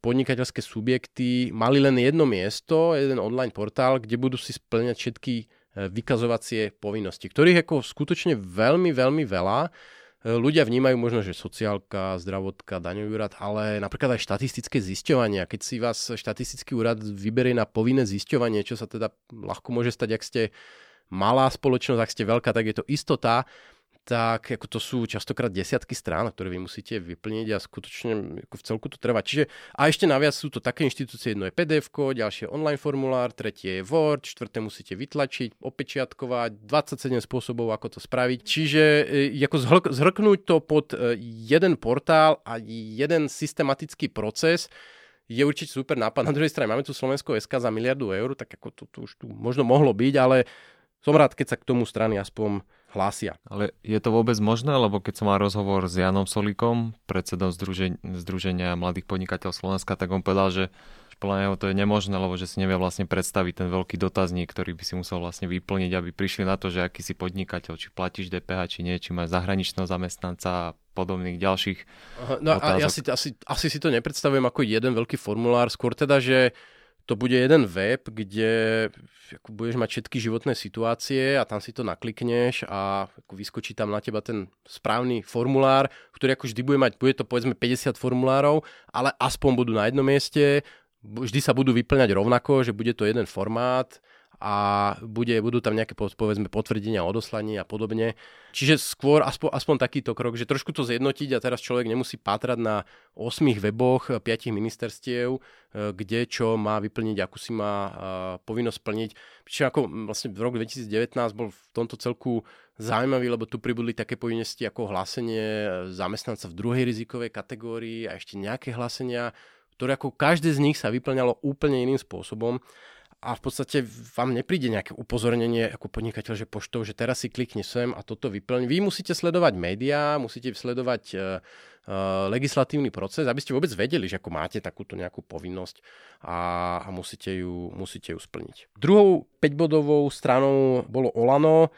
podnikateľské subjekty mali len jedno miesto, jeden online portál, kde budú si splňať všetky e, vykazovacie povinnosti, ktorých ako skutočne veľmi, veľmi veľa. Ľudia vnímajú možno, že sociálka, zdravotka, daňový úrad, ale napríklad aj štatistické zisťovania. Keď si vás štatistický úrad vyberie na povinné zisťovanie, čo sa teda ľahko môže stať, ak ste malá spoločnosť, ak ste veľká, tak je to istota, tak ako to sú častokrát desiatky strán, ktoré vy musíte vyplniť a skutočne ako v celku to trvá. Čiže, a ešte naviac sú to také inštitúcie, jedno je pdf ďalšie online formulár, tretie je Word, štvrté musíte vytlačiť, opečiatkovať, 27 spôsobov, ako to spraviť. Čiže e, ako zhrknúť to pod e, jeden portál a jeden systematický proces, je určite super nápad. Na druhej strane máme tu Slovensko SK za miliardu eur, tak ako to, to už tu možno mohlo byť, ale som rád, keď sa k tomu strany aspoň hlásia. Ale je to vôbec možné, lebo keď som mal rozhovor s Janom Solíkom, predsedom Združenia, Združenia mladých podnikateľov Slovenska, tak on povedal, že podľa neho to je nemožné, lebo že si nevie vlastne predstaviť ten veľký dotazník, ktorý by si musel vlastne vyplniť, aby prišli na to, že aký si podnikateľ, či platíš DPH, či nie, či máš zahraničného zamestnanca a podobných ďalších No otázok. a ja si, asi, asi si to nepredstavujem ako jeden veľký formulár, skôr teda, že to bude jeden web, kde ako budeš mať všetky životné situácie a tam si to naklikneš a ako vyskočí tam na teba ten správny formulár, ktorý ako vždy bude mať, bude to povedzme 50 formulárov, ale aspoň budú na jednom mieste, vždy sa budú vyplňať rovnako, že bude to jeden formát a bude, budú tam nejaké povedzme potvrdenia o odoslaní a podobne. Čiže skôr aspoň, aspoň takýto krok, že trošku to zjednotiť a teraz človek nemusí pátrať na 8 weboch 5 ministerstiev, e, kde čo má vyplniť, akú si má e, povinnosť plniť. Čiže ako vlastne v roku 2019 bol v tomto celku zaujímavý, lebo tu pribudli také povinnosti ako hlásenie zamestnanca v druhej rizikovej kategórii a ešte nejaké hlásenia, ktoré ako každé z nich sa vyplňalo úplne iným spôsobom a v podstate vám nepríde nejaké upozornenie ako podnikateľ, že poštou, že teraz si klikni sem a toto vyplň. Vy musíte sledovať médiá, musíte sledovať uh, uh, legislatívny proces, aby ste vôbec vedeli, že ako máte takúto nejakú povinnosť a, a musíte, ju, musíte ju splniť. Druhou 5-bodovou stranou bolo Olano,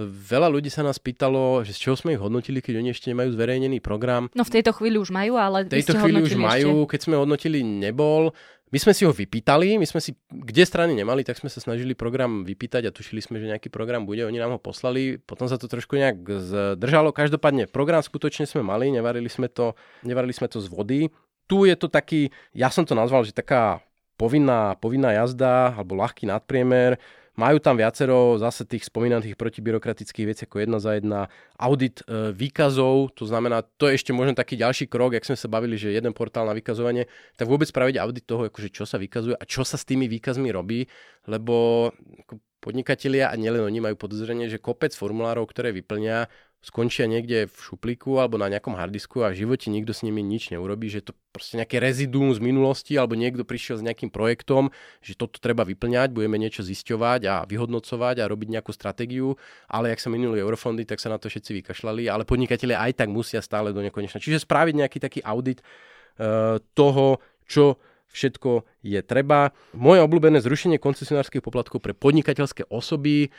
Veľa ľudí sa nás pýtalo, že z čoho sme ich hodnotili, keď oni ešte nemajú zverejnený program. No v tejto chvíli už majú, ale v tejto chvíli už majú, ešte... keď sme hodnotili nebol. My sme si ho vypýtali, my sme si, kde strany nemali, tak sme sa snažili program vypýtať a tušili sme, že nejaký program bude, oni nám ho poslali, potom sa to trošku nejak zdržalo. Každopádne program skutočne sme mali, nevarili sme to, nevarili sme to z vody. Tu je to taký, ja som to nazval, že taká povinná, povinná jazda alebo ľahký nadpriemer, majú tam viacero zase tých spomínaných protibyrokratických vecí ako jedna za jedna. Audit e, výkazov, to znamená, to je ešte možno taký ďalší krok, ak sme sa bavili, že jeden portál na vykazovanie, tak vôbec spraviť audit toho, akože čo sa vykazuje a čo sa s tými výkazmi robí, lebo ako podnikatelia a nielen oni majú podozrenie, že kopec formulárov, ktoré vyplňa, skončia niekde v šuplíku alebo na nejakom hardisku a v živote nikto s nimi nič neurobí, že to proste nejaké reziduum z minulosti alebo niekto prišiel s nejakým projektom, že toto treba vyplňať, budeme niečo zisťovať a vyhodnocovať a robiť nejakú stratégiu, ale ak sa minuli eurofondy, tak sa na to všetci vykašľali, ale podnikatelia aj tak musia stále do nekonečna. Čiže spraviť nejaký taký audit uh, toho, čo všetko je treba. Moje obľúbené zrušenie koncesionárskych poplatkov pre podnikateľské osoby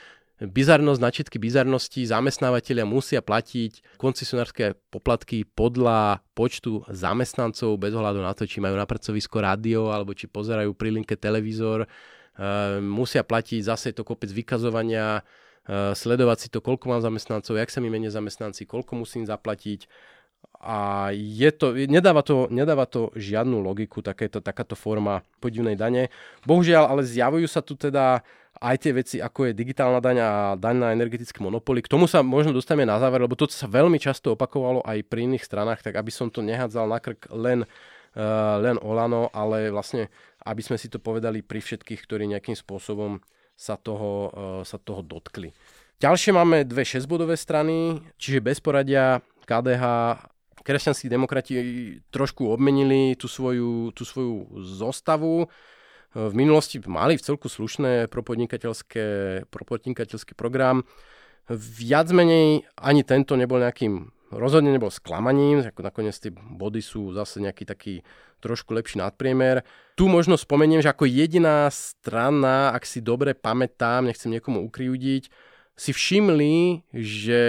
bizarnosť, načiatky bizarnosti, zamestnávateľia musia platiť koncesionárske poplatky podľa počtu zamestnancov bez ohľadu na to, či majú na pracovisko rádio alebo či pozerajú pri linke televízor. E, musia platiť zase to kopec vykazovania, e, sledovať si to, koľko mám zamestnancov, jak sa mi menia zamestnanci, koľko musím zaplatiť. A je to, nedáva, to, nedáva to žiadnu logiku, takéto, takáto forma podivnej dane. Bohužiaľ, ale zjavujú sa tu teda aj tie veci, ako je digitálna daň a daň na energetické monopoly. K tomu sa možno dostaneme na záver, lebo to sa veľmi často opakovalo aj pri iných stranách, tak aby som to nehádzal na krk len, uh, len Olano, ale vlastne, aby sme si to povedali pri všetkých, ktorí nejakým spôsobom sa toho, uh, sa toho dotkli. Ďalšie máme dve šesťbodové strany, čiže bez poradia KDH kresťanskí demokrati trošku obmenili tú svoju, tú svoju zostavu v minulosti mali v celku slušné propodnikateľské, propodnikateľský program. Viac menej ani tento nebol nejakým, rozhodne nebol sklamaním, ako nakoniec tie body sú zase nejaký taký trošku lepší nadpriemer. Tu možno spomeniem, že ako jediná strana, ak si dobre pamätám, nechcem niekomu ukriúdiť, si všimli, že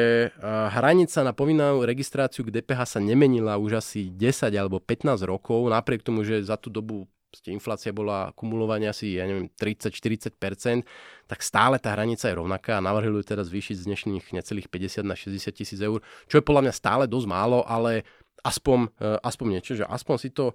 hranica na povinnú registráciu k DPH sa nemenila už asi 10 alebo 15 rokov, napriek tomu, že za tú dobu inflácia bola kumulovania asi, ja neviem, 30-40%, tak stále tá hranica je rovnaká a navrhujú teda zvýšiť z dnešných necelých 50 na 60 tisíc eur, čo je podľa mňa stále dosť málo, ale aspoň, e, aspoň niečo, že aspoň si to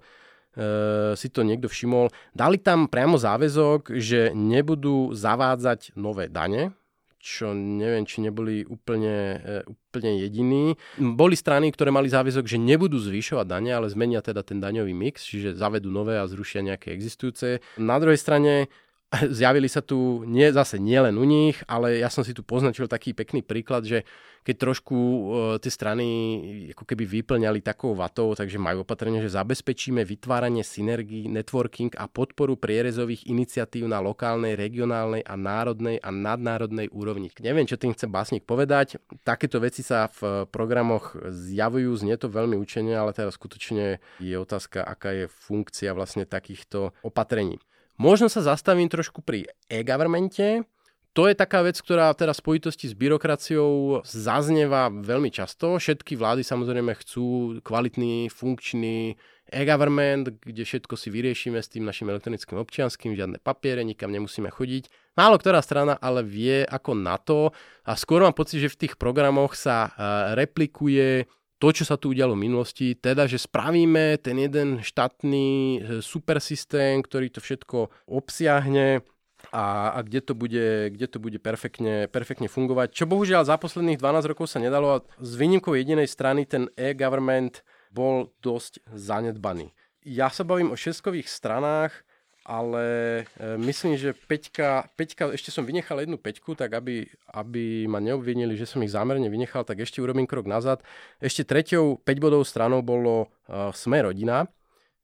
e, si to niekto všimol. Dali tam priamo záväzok, že nebudú zavádzať nové dane, čo neviem, či neboli úplne, e, úplne jediní. Boli strany, ktoré mali záväzok, že nebudú zvyšovať dane, ale zmenia teda ten daňový mix, čiže zavedú nové a zrušia nejaké existujúce. Na druhej strane (laughs) zjavili sa tu nie, zase nielen u nich, ale ja som si tu poznačil taký pekný príklad, že keď trošku uh, tie strany ako keby vyplňali takou vatou, takže majú opatrenie, že zabezpečíme vytváranie synergii, networking a podporu prierezových iniciatív na lokálnej, regionálnej a národnej a nadnárodnej úrovni. Neviem, čo tým chce básnik povedať. Takéto veci sa v programoch zjavujú, znie to veľmi učenie, ale teda skutočne je otázka, aká je funkcia vlastne takýchto opatrení. Možno sa zastavím trošku pri e-governmente. To je taká vec, ktorá teraz v spojitosti s byrokraciou zaznieva veľmi často. Všetky vlády samozrejme chcú kvalitný, funkčný e-government, kde všetko si vyriešime s tým našim elektronickým občianským, žiadne papiere, nikam nemusíme chodiť. Málo ktorá strana ale vie ako na to a skôr mám pocit, že v tých programoch sa eh, replikuje to, čo sa tu udialo v minulosti, teda, že spravíme ten jeden štátny e, super systém, ktorý to všetko obsiahne a, a kde to bude, kde to bude perfektne, perfektne fungovať. Čo bohužiaľ za posledných 12 rokov sa nedalo a s výnimkou jedinej strany ten e-government bol dosť zanedbaný. Ja sa bavím o šeskových stranách, ale e, myslím, že Peťka, Peťka, ešte som vynechal jednu Peťku, tak aby, aby ma neobvinili, že som ich zámerne vynechal, tak ešte urobím krok nazad. Ešte treťou 5 bodov stranou bolo uh, Sme rodina.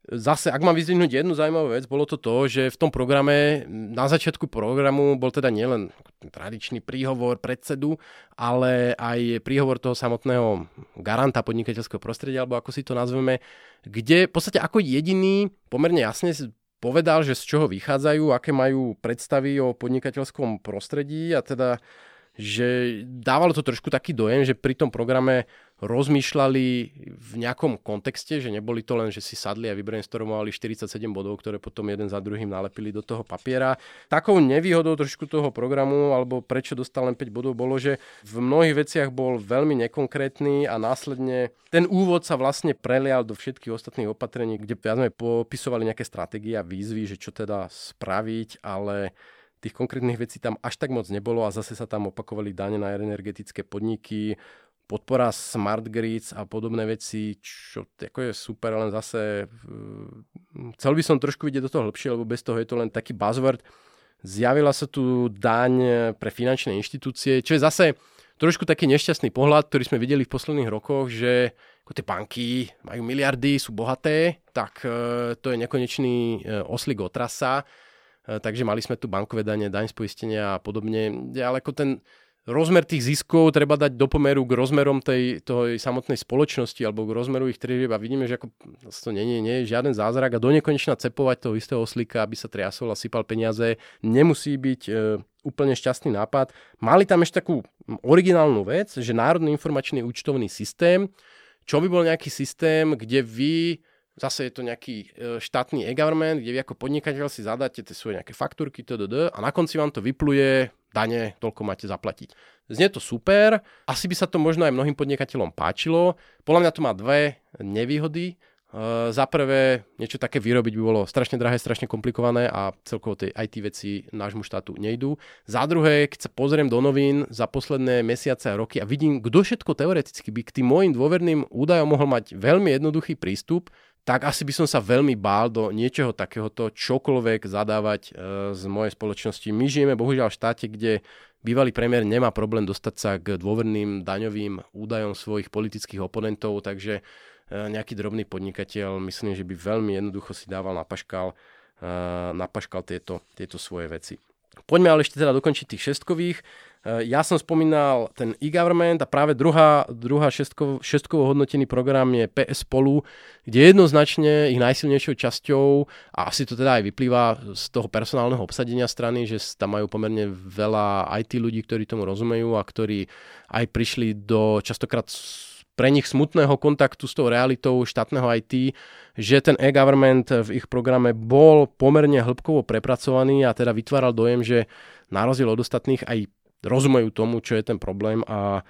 Zase, ak mám vyzdvihnúť jednu zaujímavú vec, bolo to to, že v tom programe, na začiatku programu bol teda nielen tradičný príhovor predsedu, ale aj príhovor toho samotného garanta podnikateľského prostredia, alebo ako si to nazveme, kde v podstate ako jediný pomerne jasne povedal, že z čoho vychádzajú, aké majú predstavy o podnikateľskom prostredí a teda že dávalo to trošku taký dojem, že pri tom programe rozmýšľali v nejakom kontexte, že neboli to len, že si sadli a vybrainstormovali 47 bodov, ktoré potom jeden za druhým nalepili do toho papiera. Takou nevýhodou trošku toho programu, alebo prečo dostal len 5 bodov, bolo, že v mnohých veciach bol veľmi nekonkrétny a následne ten úvod sa vlastne prelial do všetkých ostatných opatrení, kde sme popisovali nejaké stratégie a výzvy, že čo teda spraviť, ale tých konkrétnych vecí tam až tak moc nebolo a zase sa tam opakovali dane na energetické podniky, podpora smart grids a podobné veci, čo ako je super, len zase mm, chcel by som trošku vidieť do toho hlbšie, lebo bez toho je to len taký buzzword. Zjavila sa tu daň pre finančné inštitúcie, čo je zase trošku taký nešťastný pohľad, ktorý sme videli v posledných rokoch, že ako tie banky majú miliardy, sú bohaté, tak e, to je nekonečný e, oslík otrasa E, takže mali sme tu bankové dane, daň z poistenia a podobne. Ale ako ten rozmer tých ziskov treba dať do pomeru k rozmerom tej, tej samotnej spoločnosti alebo k rozmeru ich tržieb a vidíme, že ako to nie, nie, nie je žiaden zázrak a do nekonečna cepovať toho istého oslíka, aby sa triasol a sypal peniaze, nemusí byť e, úplne šťastný nápad. Mali tam ešte takú originálnu vec, že Národný informačný účtovný systém, čo by bol nejaký systém, kde vy Zase je to nejaký e, štátny e-government, kde vy ako podnikateľ si zadáte tie svoje nejaké faktúrky a na konci vám to vypluje, dane, toľko máte zaplatiť. Znie to super, asi by sa to možno aj mnohým podnikateľom páčilo. Podľa mňa to má dve nevýhody. Uh, za prvé, niečo také vyrobiť by bolo strašne drahé, strašne komplikované a celkovo tie IT veci nášmu štátu nejdú. Za druhé, keď sa pozriem do novín za posledné mesiace a roky a vidím, kto všetko teoreticky by k tým môjim dôverným údajom mohol mať veľmi jednoduchý prístup, tak asi by som sa veľmi bál do niečoho takéhoto čokoľvek zadávať e, z mojej spoločnosti. My žijeme bohužiaľ v štáte, kde bývalý premiér nemá problém dostať sa k dôverným daňovým údajom svojich politických oponentov, takže e, nejaký drobný podnikateľ myslím, že by veľmi jednoducho si dával na paškal, e, na paškal tieto, tieto svoje veci. Poďme ale ešte teda dokončiť tých šestkových. Eh, ja som spomínal ten e-government a práve druhá, druhá šestkovo, šestkovo hodnotený program je PS Spolu, kde jednoznačne ich najsilnejšou časťou, a asi to teda aj vyplýva z toho personálneho obsadenia strany, že tam majú pomerne veľa IT ľudí, ktorí tomu rozumejú a ktorí aj prišli do častokrát pre nich smutného kontaktu s tou realitou štátneho IT, že ten e-government v ich programe bol pomerne hĺbkovo prepracovaný a teda vytváral dojem, že na rozdiel od ostatných aj rozumejú tomu, čo je ten problém a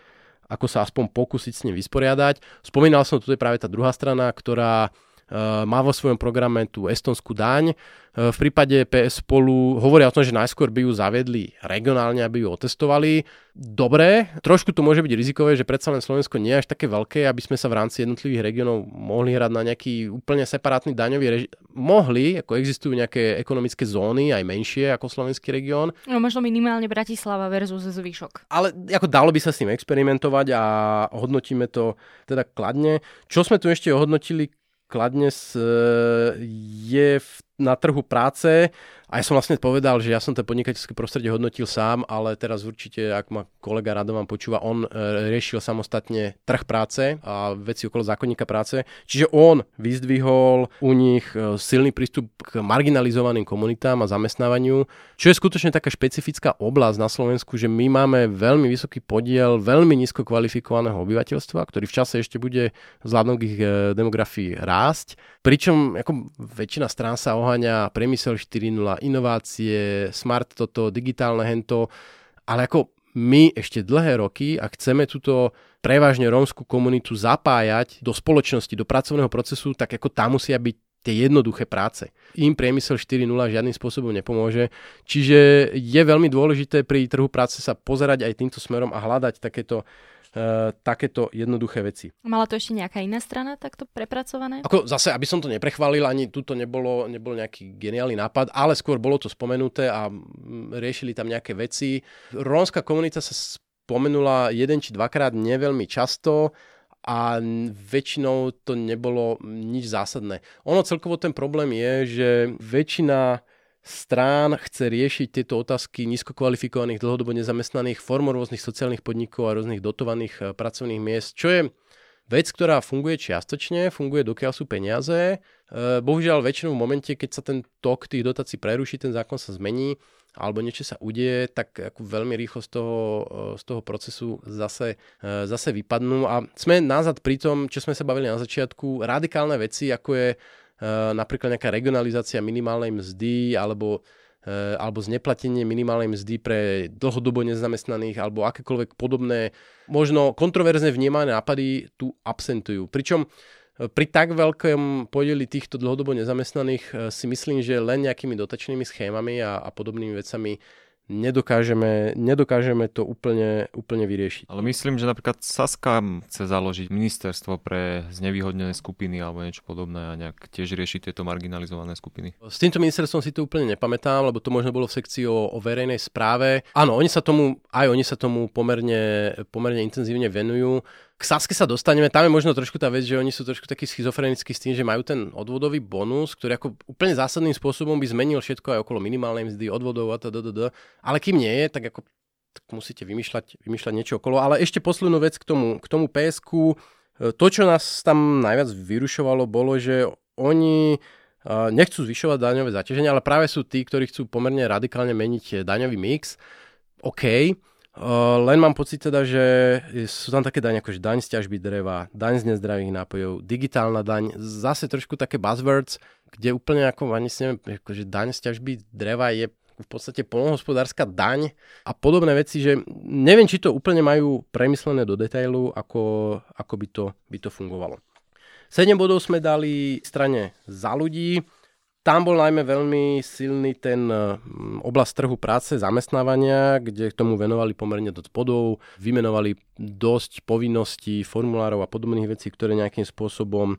ako sa aspoň pokúsiť s ním vysporiadať. Spomínal som, tu je práve tá druhá strana, ktorá má vo svojom programe tú estonskú daň. Eh, v prípade PS spolu hovoria o tom, že najskôr by ju zaviedli regionálne, aby ju otestovali. Dobre, trošku to môže byť rizikové, že predsa len Slovensko nie je až také veľké, aby sme sa v rámci jednotlivých regionov mohli hrať na nejaký úplne separátny daňový režim. Mohli, ako existujú nejaké ekonomické zóny, aj menšie ako slovenský región. No možno minimálne Bratislava versus zvyšok. Ale ako dalo by sa s tým experimentovať a hodnotíme to teda kladne. Čo sme tu ešte ohodnotili kladne je v na trhu práce a ja som vlastne povedal, že ja som to podnikateľské prostredie hodnotil sám, ale teraz určite, ak ma kolega Radovan počúva, on e, riešil samostatne trh práce a veci okolo zákonníka práce. Čiže on vyzdvihol u nich e, silný prístup k marginalizovaným komunitám a zamestnávaniu, čo je skutočne taká špecifická oblasť na Slovensku, že my máme veľmi vysoký podiel veľmi nízko kvalifikovaného obyvateľstva, ktorý v čase ešte bude vzhľadom k ich e, demografii rásť. Pričom ako väčšina strán sa oháňa priemysel 4.0, inovácie, smart toto, digitálne hento, ale ako my ešte dlhé roky, ak chceme túto prevažne rómskú komunitu zapájať do spoločnosti, do pracovného procesu, tak ako tam musia byť tie jednoduché práce. Im priemysel 4.0 žiadnym spôsobom nepomôže. Čiže je veľmi dôležité pri trhu práce sa pozerať aj týmto smerom a hľadať takéto takéto jednoduché veci. Mala to ešte nejaká iná strana takto prepracované? Ako zase, aby som to neprechválil, ani tu to nebolo, nebol nejaký geniálny nápad, ale skôr bolo to spomenuté a riešili tam nejaké veci. Rómska komunita sa spomenula jeden či dvakrát neveľmi často a väčšinou to nebolo nič zásadné. Ono celkovo ten problém je, že väčšina strán chce riešiť tieto otázky nízkokvalifikovaných, dlhodobo nezamestnaných formou rôznych sociálnych podnikov a rôznych dotovaných eh, pracovných miest, čo je vec, ktorá funguje čiastočne, funguje dokiaľ sú peniaze. Eh, bohužiaľ väčšinou v momente, keď sa ten tok tých dotácií preruší, ten zákon sa zmení alebo niečo sa udeje, tak ako veľmi rýchlo z toho, eh, z toho procesu zase, zase vypadnú. A sme nazad pri tom, čo sme sa bavili na začiatku, radikálne veci, ako je napríklad nejaká regionalizácia minimálnej mzdy alebo eh, alebo zneplatenie minimálnej mzdy pre dlhodobo nezamestnaných alebo akékoľvek podobné, možno kontroverzne vnímané nápady tu absentujú. Pričom eh, pri tak veľkom podieli týchto dlhodobo nezamestnaných si myslím, že len nejakými dotačnými schémami a, a podobnými vecami nedokážeme, nedokážeme to úplne, úplne vyriešiť. Ale myslím, že napríklad Saska chce založiť ministerstvo pre znevýhodnené skupiny alebo niečo podobné a nejak tiež riešiť tieto marginalizované skupiny. S týmto ministerstvom si to úplne nepamätám, lebo to možno bolo v sekcii o, o verejnej správe. Áno, oni sa tomu, aj oni sa tomu pomerne, pomerne intenzívne venujú. K Saske sa dostaneme, tam je možno trošku tá vec, že oni sú trošku takí schizofrenickí s tým, že majú ten odvodový bonus, ktorý ako úplne zásadným spôsobom by zmenil všetko aj okolo minimálnej mzdy, odvodov a teda, ale kým nie je, tak ako tak musíte vymýšľať, vymýšľať niečo okolo. Ale ešte poslednú vec k tomu, k tomu PSK. To, čo nás tam najviac vyrušovalo, bolo, že oni nechcú zvyšovať daňové zaťaženie, ale práve sú tí, ktorí chcú pomerne radikálne meniť daňový mix. OK, len mám pocit teda, že sú tam také daň ako že daň z ťažby dreva, daň z nezdravých nápojov, digitálna daň, zase trošku také buzzwords, kde úplne ako, ani si neviem, že daň z ťažby dreva je v podstate polnohospodárska daň a podobné veci, že neviem, či to úplne majú premyslené do detailu, ako, ako by, to, by to fungovalo. 7 bodov sme dali strane za ľudí, tam bol najmä veľmi silný ten mm, oblasť trhu práce, zamestnávania, kde k tomu venovali pomerne dosť bodov, vymenovali dosť povinností, formulárov a podobných vecí, ktoré nejakým spôsobom e,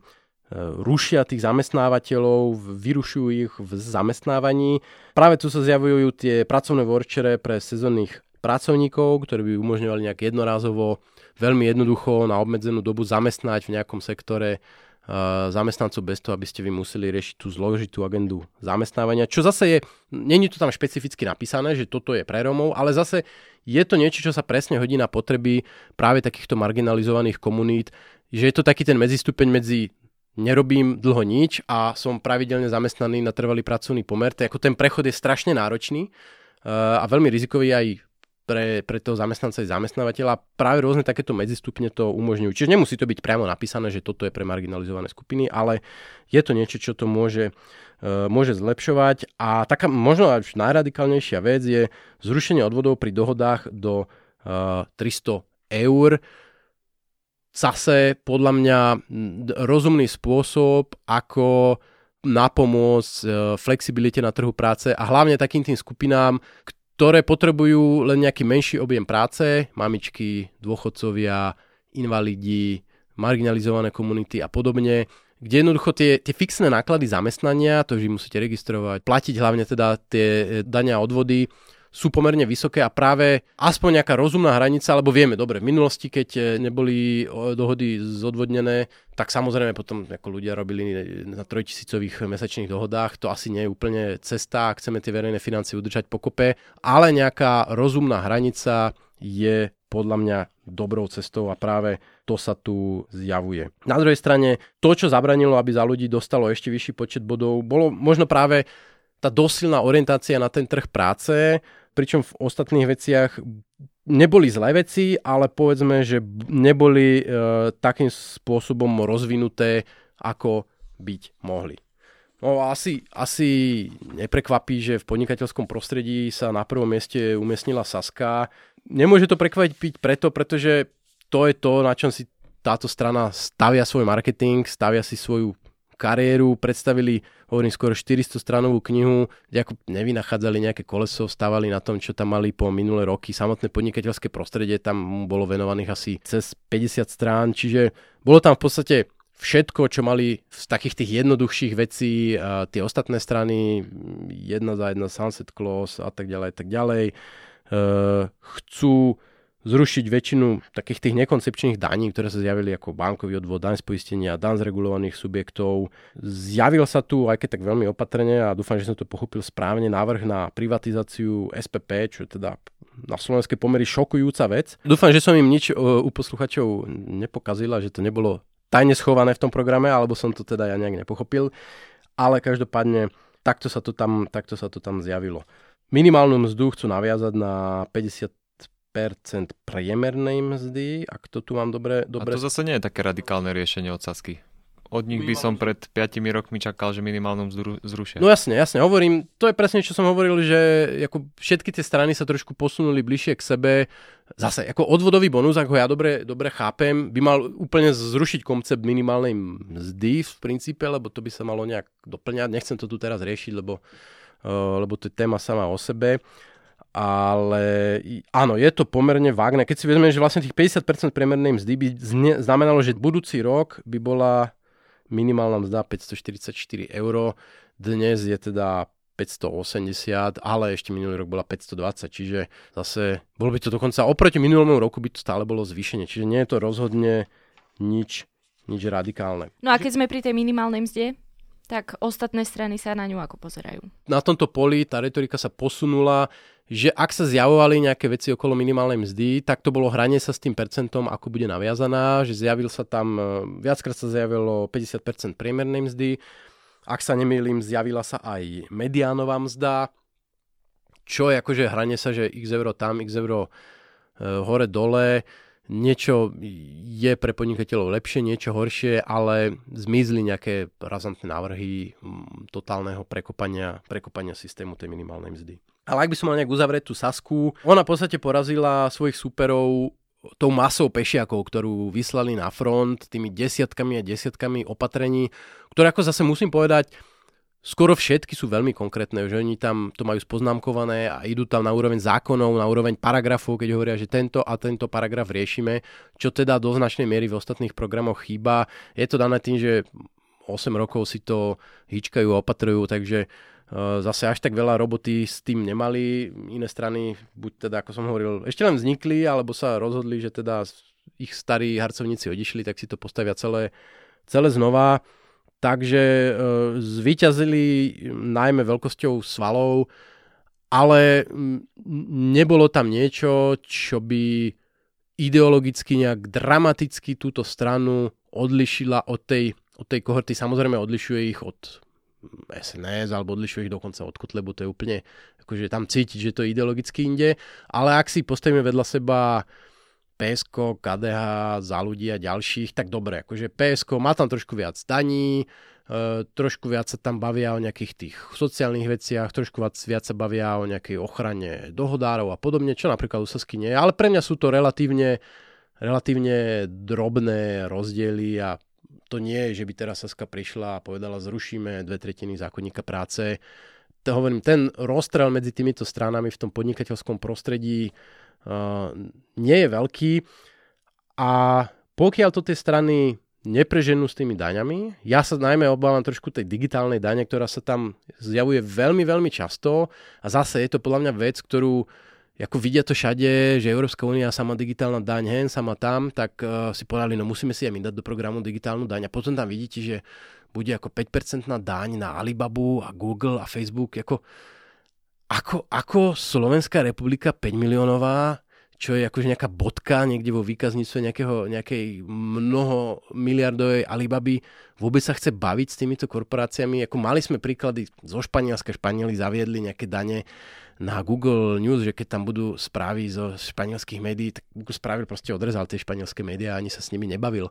rušia tých zamestnávateľov, vyrušujú ich v zamestnávaní. Práve tu sa zjavujú tie pracovné vouchere pre sezónnych pracovníkov, ktoré by umožňovali nejak jednorázovo, veľmi jednoducho na obmedzenú dobu zamestnať v nejakom sektore zamestnancov bez toho, aby ste vy museli riešiť tú zložitú agendu zamestnávania, čo zase je, není to tam špecificky napísané, že toto je pre Rómov, ale zase je to niečo, čo sa presne hodí na potreby práve takýchto marginalizovaných komunít, že je to taký ten medzistupeň medzi nerobím dlho nič a som pravidelne zamestnaný na trvalý pracovný pomer. To ako ten prechod je strašne náročný a veľmi rizikový aj pre, pre toho zamestnanca aj zamestnávateľa. Práve rôzne takéto medzistupne to umožňujú. Čiže nemusí to byť priamo napísané, že toto je pre marginalizované skupiny, ale je to niečo, čo to môže, uh, môže zlepšovať. A taká možno až najradikálnejšia vec je zrušenie odvodov pri dohodách do uh, 300 eur. Zase podľa mňa rozumný spôsob, ako napomôcť e, flexibilite na trhu práce a hlavne takým tým skupinám, ktoré potrebujú len nejaký menší objem práce, mamičky, dôchodcovia, invalidi, marginalizované komunity a podobne, kde jednoducho tie, tie fixné náklady zamestnania, to, že musíte registrovať, platiť hlavne teda tie e, dania odvody, sú pomerne vysoké a práve aspoň nejaká rozumná hranica, lebo vieme, dobre, v minulosti, keď e, neboli dohody zodvodnené, tak samozrejme potom ako ľudia robili na trojtisícových mesačných dohodách, to asi nie je úplne cesta, ak chceme tie verejné financie udržať pokope, ale nejaká rozumná hranica je podľa mňa dobrou cestou a práve to sa tu zjavuje. Na druhej strane, to, čo zabranilo, aby za ľudí dostalo ešte vyšší počet bodov, bolo možno práve tá dosilná orientácia na ten trh práce, pričom v ostatných veciach neboli zlé veci, ale povedzme, že neboli e, takým spôsobom rozvinuté, ako byť mohli. No asi, asi neprekvapí, že v podnikateľskom prostredí sa na prvom mieste umiestnila Saska. Nemôže to prekvapiť preto, pretože to je to, na čom si táto strana stavia svoj marketing, stavia si svoju kariéru, predstavili, hovorím skoro 400 stranovú knihu, kde ako nevynachádzali nejaké koleso, stávali na tom, čo tam mali po minulé roky. Samotné podnikateľské prostredie tam bolo venovaných asi cez 50 strán, čiže bolo tam v podstate všetko, čo mali z takých tých jednoduchších vecí, a tie ostatné strany, jedna za jedna sunset clause a tak ďalej, tak ďalej, e, chcú zrušiť väčšinu takých tých nekoncepčných daní, ktoré sa zjavili ako bankový odvod, daň z poistenia, daň z regulovaných subjektov. Zjavil sa tu, aj keď tak veľmi opatrne a dúfam, že som to pochopil správne, návrh na privatizáciu SPP, čo je teda na slovenské pomery šokujúca vec. Dúfam, že som im nič u posluchačov nepokazila, že to nebolo tajne schované v tom programe, alebo som to teda ja nejak nepochopil. Ale každopádne takto sa to tam, takto sa to tam zjavilo. Minimálnu mzdu chcú naviazať na 50 priemernej mzdy, ak to tu mám dobre... dobre... A to zase nie je také radikálne riešenie od Sasky. Od nich by som pred 5 rokmi čakal, že minimálnu mzdu zrušia. No jasne, jasne, hovorím, to je presne, čo som hovoril, že ako všetky tie strany sa trošku posunuli bližšie k sebe. Zase, ako odvodový bonus, ako ja dobre, dobre chápem, by mal úplne zrušiť koncept minimálnej mzdy v princípe, lebo to by sa malo nejak doplňať. Nechcem to tu teraz riešiť, lebo, uh, lebo to je téma sama o sebe ale áno, je to pomerne vágne. Keď si vezmeme, že vlastne tých 50% priemernej mzdy by znamenalo, že budúci rok by bola minimálna mzda 544 eur, dnes je teda 580, ale ešte minulý rok bola 520, čiže zase bolo by to dokonca oproti minulému roku by to stále bolo zvýšenie, čiže nie je to rozhodne nič, nič radikálne. No a keď sme pri tej minimálnej mzde, tak ostatné strany sa na ňu ako pozerajú. Na tomto poli tá retorika sa posunula, že ak sa zjavovali nejaké veci okolo minimálnej mzdy, tak to bolo hranie sa s tým percentom, ako bude naviazaná, že zjavil sa tam, e, viackrát sa zjavilo 50% priemernej mzdy, ak sa nemýlim, zjavila sa aj mediánová mzda, čo je akože hranie sa, že x euro tam, x euro e, hore dole, niečo je pre podnikateľov lepšie, niečo horšie, ale zmizli nejaké razantné návrhy totálneho prekopania, prekopania systému tej minimálnej mzdy. Ale ak by som mal nejak uzavrieť tú Sasku, ona v podstate porazila svojich súperov tou masou pešiakov, ktorú vyslali na front, tými desiatkami a desiatkami opatrení, ktoré ako zase musím povedať, skoro všetky sú veľmi konkrétne, že oni tam to majú spoznámkované a idú tam na úroveň zákonov, na úroveň paragrafov, keď hovoria, že tento a tento paragraf riešime, čo teda do značnej miery v ostatných programoch chýba. Je to dané tým, že 8 rokov si to hýčkajú a opatrujú, takže zase až tak veľa roboty s tým nemali. Iné strany, buď teda, ako som hovoril, ešte len vznikli, alebo sa rozhodli, že teda ich starí harcovníci odišli, tak si to postavia celé, celé znova. Takže e, zvíťazili najmä veľkosťou svalov, ale nebolo tam niečo, čo by ideologicky nejak dramaticky túto stranu odlišila od tej, od tej kohorty. Samozrejme odlišuje ich od SNS alebo odlišuje ich dokonca od Kotlebu, to je úplne, akože tam cítiť, že to je ideologicky inde, ale ak si postavíme vedľa seba PSK, KDH, za ľudí a ďalších, tak dobre, akože PSK má tam trošku viac daní, e, trošku viac sa tam bavia o nejakých tých sociálnych veciach, trošku viac, sa bavia o nejakej ochrane dohodárov a podobne, čo napríklad u Sasky nie je, ale pre mňa sú to relatívne, relatívne drobné rozdiely a to nie je, že by teraz Saska prišla a povedala, zrušíme dve tretiny zákonníka práce. To hovorím, ten rozstrel medzi týmito stranami v tom podnikateľskom prostredí nie je veľký a pokiaľ to tie strany nepreženú s tými daňami. Ja sa najmä obávam trošku tej digitálnej dane, ktorá sa tam zjavuje veľmi, veľmi často a zase je to podľa mňa vec, ktorú ako vidia to všade, že Európska únia sama digitálna daň hen, sama tam, tak uh, si povedali, no musíme si aj my dať do programu digitálnu daň. A potom tam vidíte, že bude ako 5% daň na Alibabu a Google a Facebook, ako ako, ako Slovenská republika 5 miliónová, čo je akože nejaká bodka niekde vo výkazníctve nejakého, nejakej mnoho miliardovej Alibaby, vôbec sa chce baviť s týmito korporáciami. Ako mali sme príklady zo Španielska, Španieli zaviedli nejaké dane na Google News, že keď tam budú správy zo španielských médií, tak Google spravil proste odrezal tie španielské médiá a ani sa s nimi nebavil.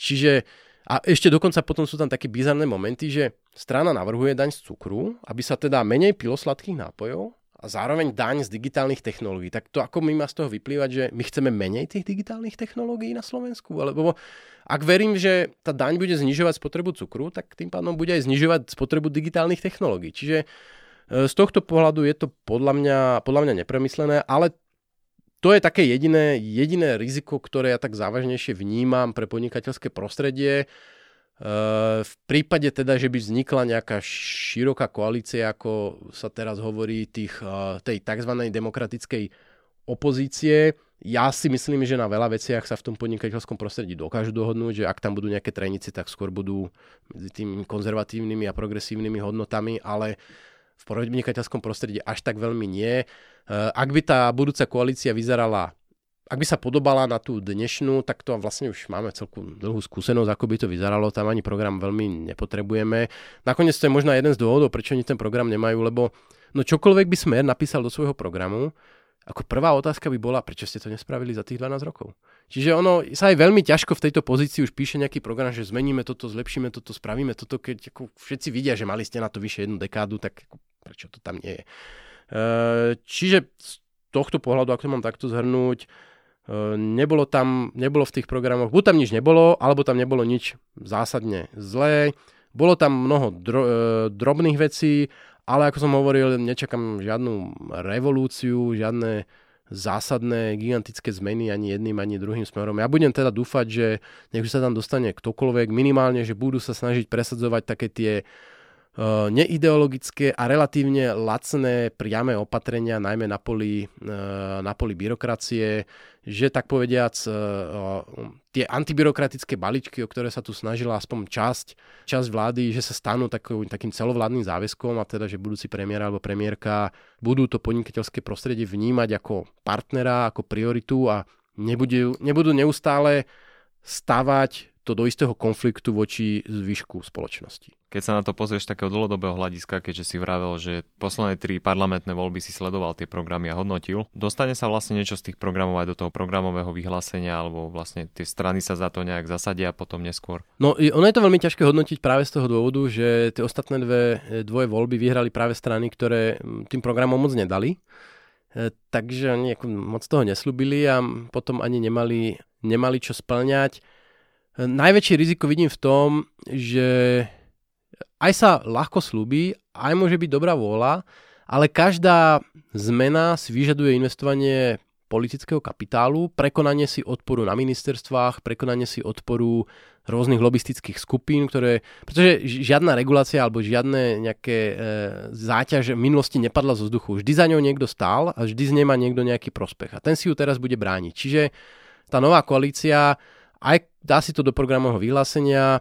Čiže a ešte dokonca potom sú tam také bizarné momenty, že strana navrhuje daň z cukru, aby sa teda menej pilo sladkých nápojov a zároveň daň z digitálnych technológií. Tak to ako my má z toho vyplývať, že my chceme menej tých digitálnych technológií na Slovensku? Lebo ak verím, že tá daň bude znižovať spotrebu cukru, tak tým pádom bude aj znižovať spotrebu digitálnych technológií. Čiže e, z tohto pohľadu je to podľa mňa, podľa mňa nepremyslené, ale to je také jediné, jediné riziko, ktoré ja tak závažnejšie vnímam pre podnikateľské prostredie. E, v prípade teda, že by vznikla nejaká široká koalícia, ako sa teraz hovorí, tých, e, tej tzv. demokratickej opozície, ja si myslím, že na veľa veciach sa v tom podnikateľskom prostredí dokážu dohodnúť, že ak tam budú nejaké trenici, tak skôr budú medzi tými konzervatívnymi a progresívnymi hodnotami, ale v podnikateľskom prostredí až tak veľmi nie. Eh, ak by tá budúca koalícia vyzerala ak by sa podobala na tú dnešnú, tak to vlastne už máme celku dlhú skúsenosť, ako by to vyzeralo, tam ani program veľmi nepotrebujeme. Nakoniec to je možno jeden z dôvodov, prečo oni ten program nemajú, lebo no čokoľvek by Smer napísal do svojho programu, ako prvá otázka by bola, prečo ste to nespravili za tých 12 rokov. Čiže ono sa aj veľmi ťažko v tejto pozícii už píše nejaký program, že zmeníme toto, zlepšíme toto, spravíme toto, keď ako všetci vidia, že mali ste na to vyše jednu dekádu, tak prečo to tam nie je. Eh, čiže z tohto pohľadu, ak to mám takto zhrnúť, nebolo tam, nebolo v tých programoch, buď tam nič nebolo, alebo tam nebolo nič zásadne zlé. Bolo tam mnoho dro, eh, drobných vecí, ale ako som hovoril, nečakám žiadnu revolúciu, žiadne zásadné, gigantické zmeny ani jedným, ani druhým smerom. Ja budem teda dúfať, že nech sa tam dostane ktokoľvek, minimálne, že budú sa snažiť presadzovať také tie neideologické a relatívne lacné priame opatrenia, najmä na poli, eh, na poli byrokracie, že tak povediac eh, tie antibyrokratické balíčky, o ktoré sa tu snažila aspoň časť, časť vlády, že sa stanú takým, takým celovládnym záväzkom a teda, že budúci premiér alebo premiérka budú to podnikateľské prostredie vnímať ako partnera, ako prioritu a nebudú, nebudú neustále stavať to do istého konfliktu voči zvyšku spoločnosti. Keď sa na to pozrieš takého dlhodobého hľadiska, keďže si vravel, že posledné tri parlamentné voľby si sledoval tie programy a hodnotil, dostane sa vlastne niečo z tých programov aj do toho programového vyhlásenia, alebo vlastne tie strany sa za to nejak zasadia potom neskôr? No, ono je to veľmi ťažké hodnotiť práve z toho dôvodu, že tie ostatné dve, dvoje voľby vyhrali práve strany, ktoré tým programom moc nedali. E, takže oni moc toho neslúbili a potom ani nemali, nemali čo splňať Najväčšie riziko vidím v tom, že aj sa ľahko slúbi, aj môže byť dobrá vôľa, ale každá zmena si vyžaduje investovanie politického kapitálu, prekonanie si odporu na ministerstvách, prekonanie si odporu rôznych lobistických skupín, ktoré, pretože žiadna regulácia alebo žiadne nejaké e, záťaž v minulosti nepadla zo vzduchu. Vždy za ňou niekto stál a vždy z nej má niekto nejaký prospech. A ten si ju teraz bude brániť. Čiže tá nová koalícia aj dá si to do programového vyhlásenia,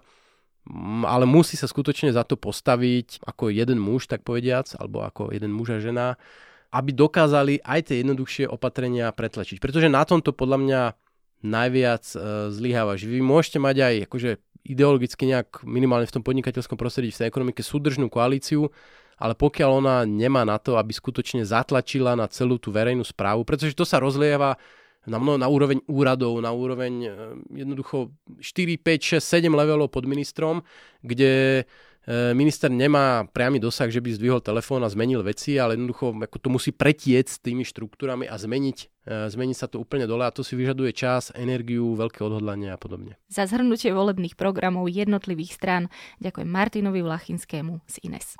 ale musí sa skutočne za to postaviť ako jeden muž, tak povediac, alebo ako jeden muž a žena, aby dokázali aj tie jednoduchšie opatrenia pretlačiť. Pretože na tomto podľa mňa najviac e, zlyháva. Že vy môžete mať aj akože ideologicky nejak minimálne v tom podnikateľskom prostredí, v tej ekonomike súdržnú koalíciu, ale pokiaľ ona nemá na to, aby skutočne zatlačila na celú tú verejnú správu, pretože to sa rozlieva na, mno, na úroveň úradov, na úroveň e, jednoducho 4, 5, 6, 7 levelov pod ministrom, kde E, minister nemá priamy dosah, že by zdvihol telefón a zmenil veci, ale jednoducho ako to musí pretiec s tými štruktúrami a zmeniť, e, zmeniť sa to úplne dole a to si vyžaduje čas, energiu, veľké odhodlanie a podobne. Za zhrnutie volebných programov jednotlivých strán ďakujem Martinovi Vlachinskému z INES.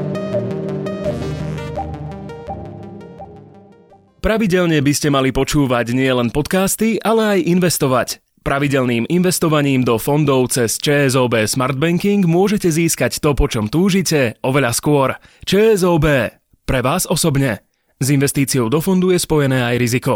Pravidelne by ste mali počúvať nielen podcasty, ale aj investovať. Pravidelným investovaním do fondov cez ČSOB Smart Banking môžete získať to, po čom túžite, oveľa skôr. ČSOB. Pre vás osobne. S investíciou do fondu je spojené aj riziko.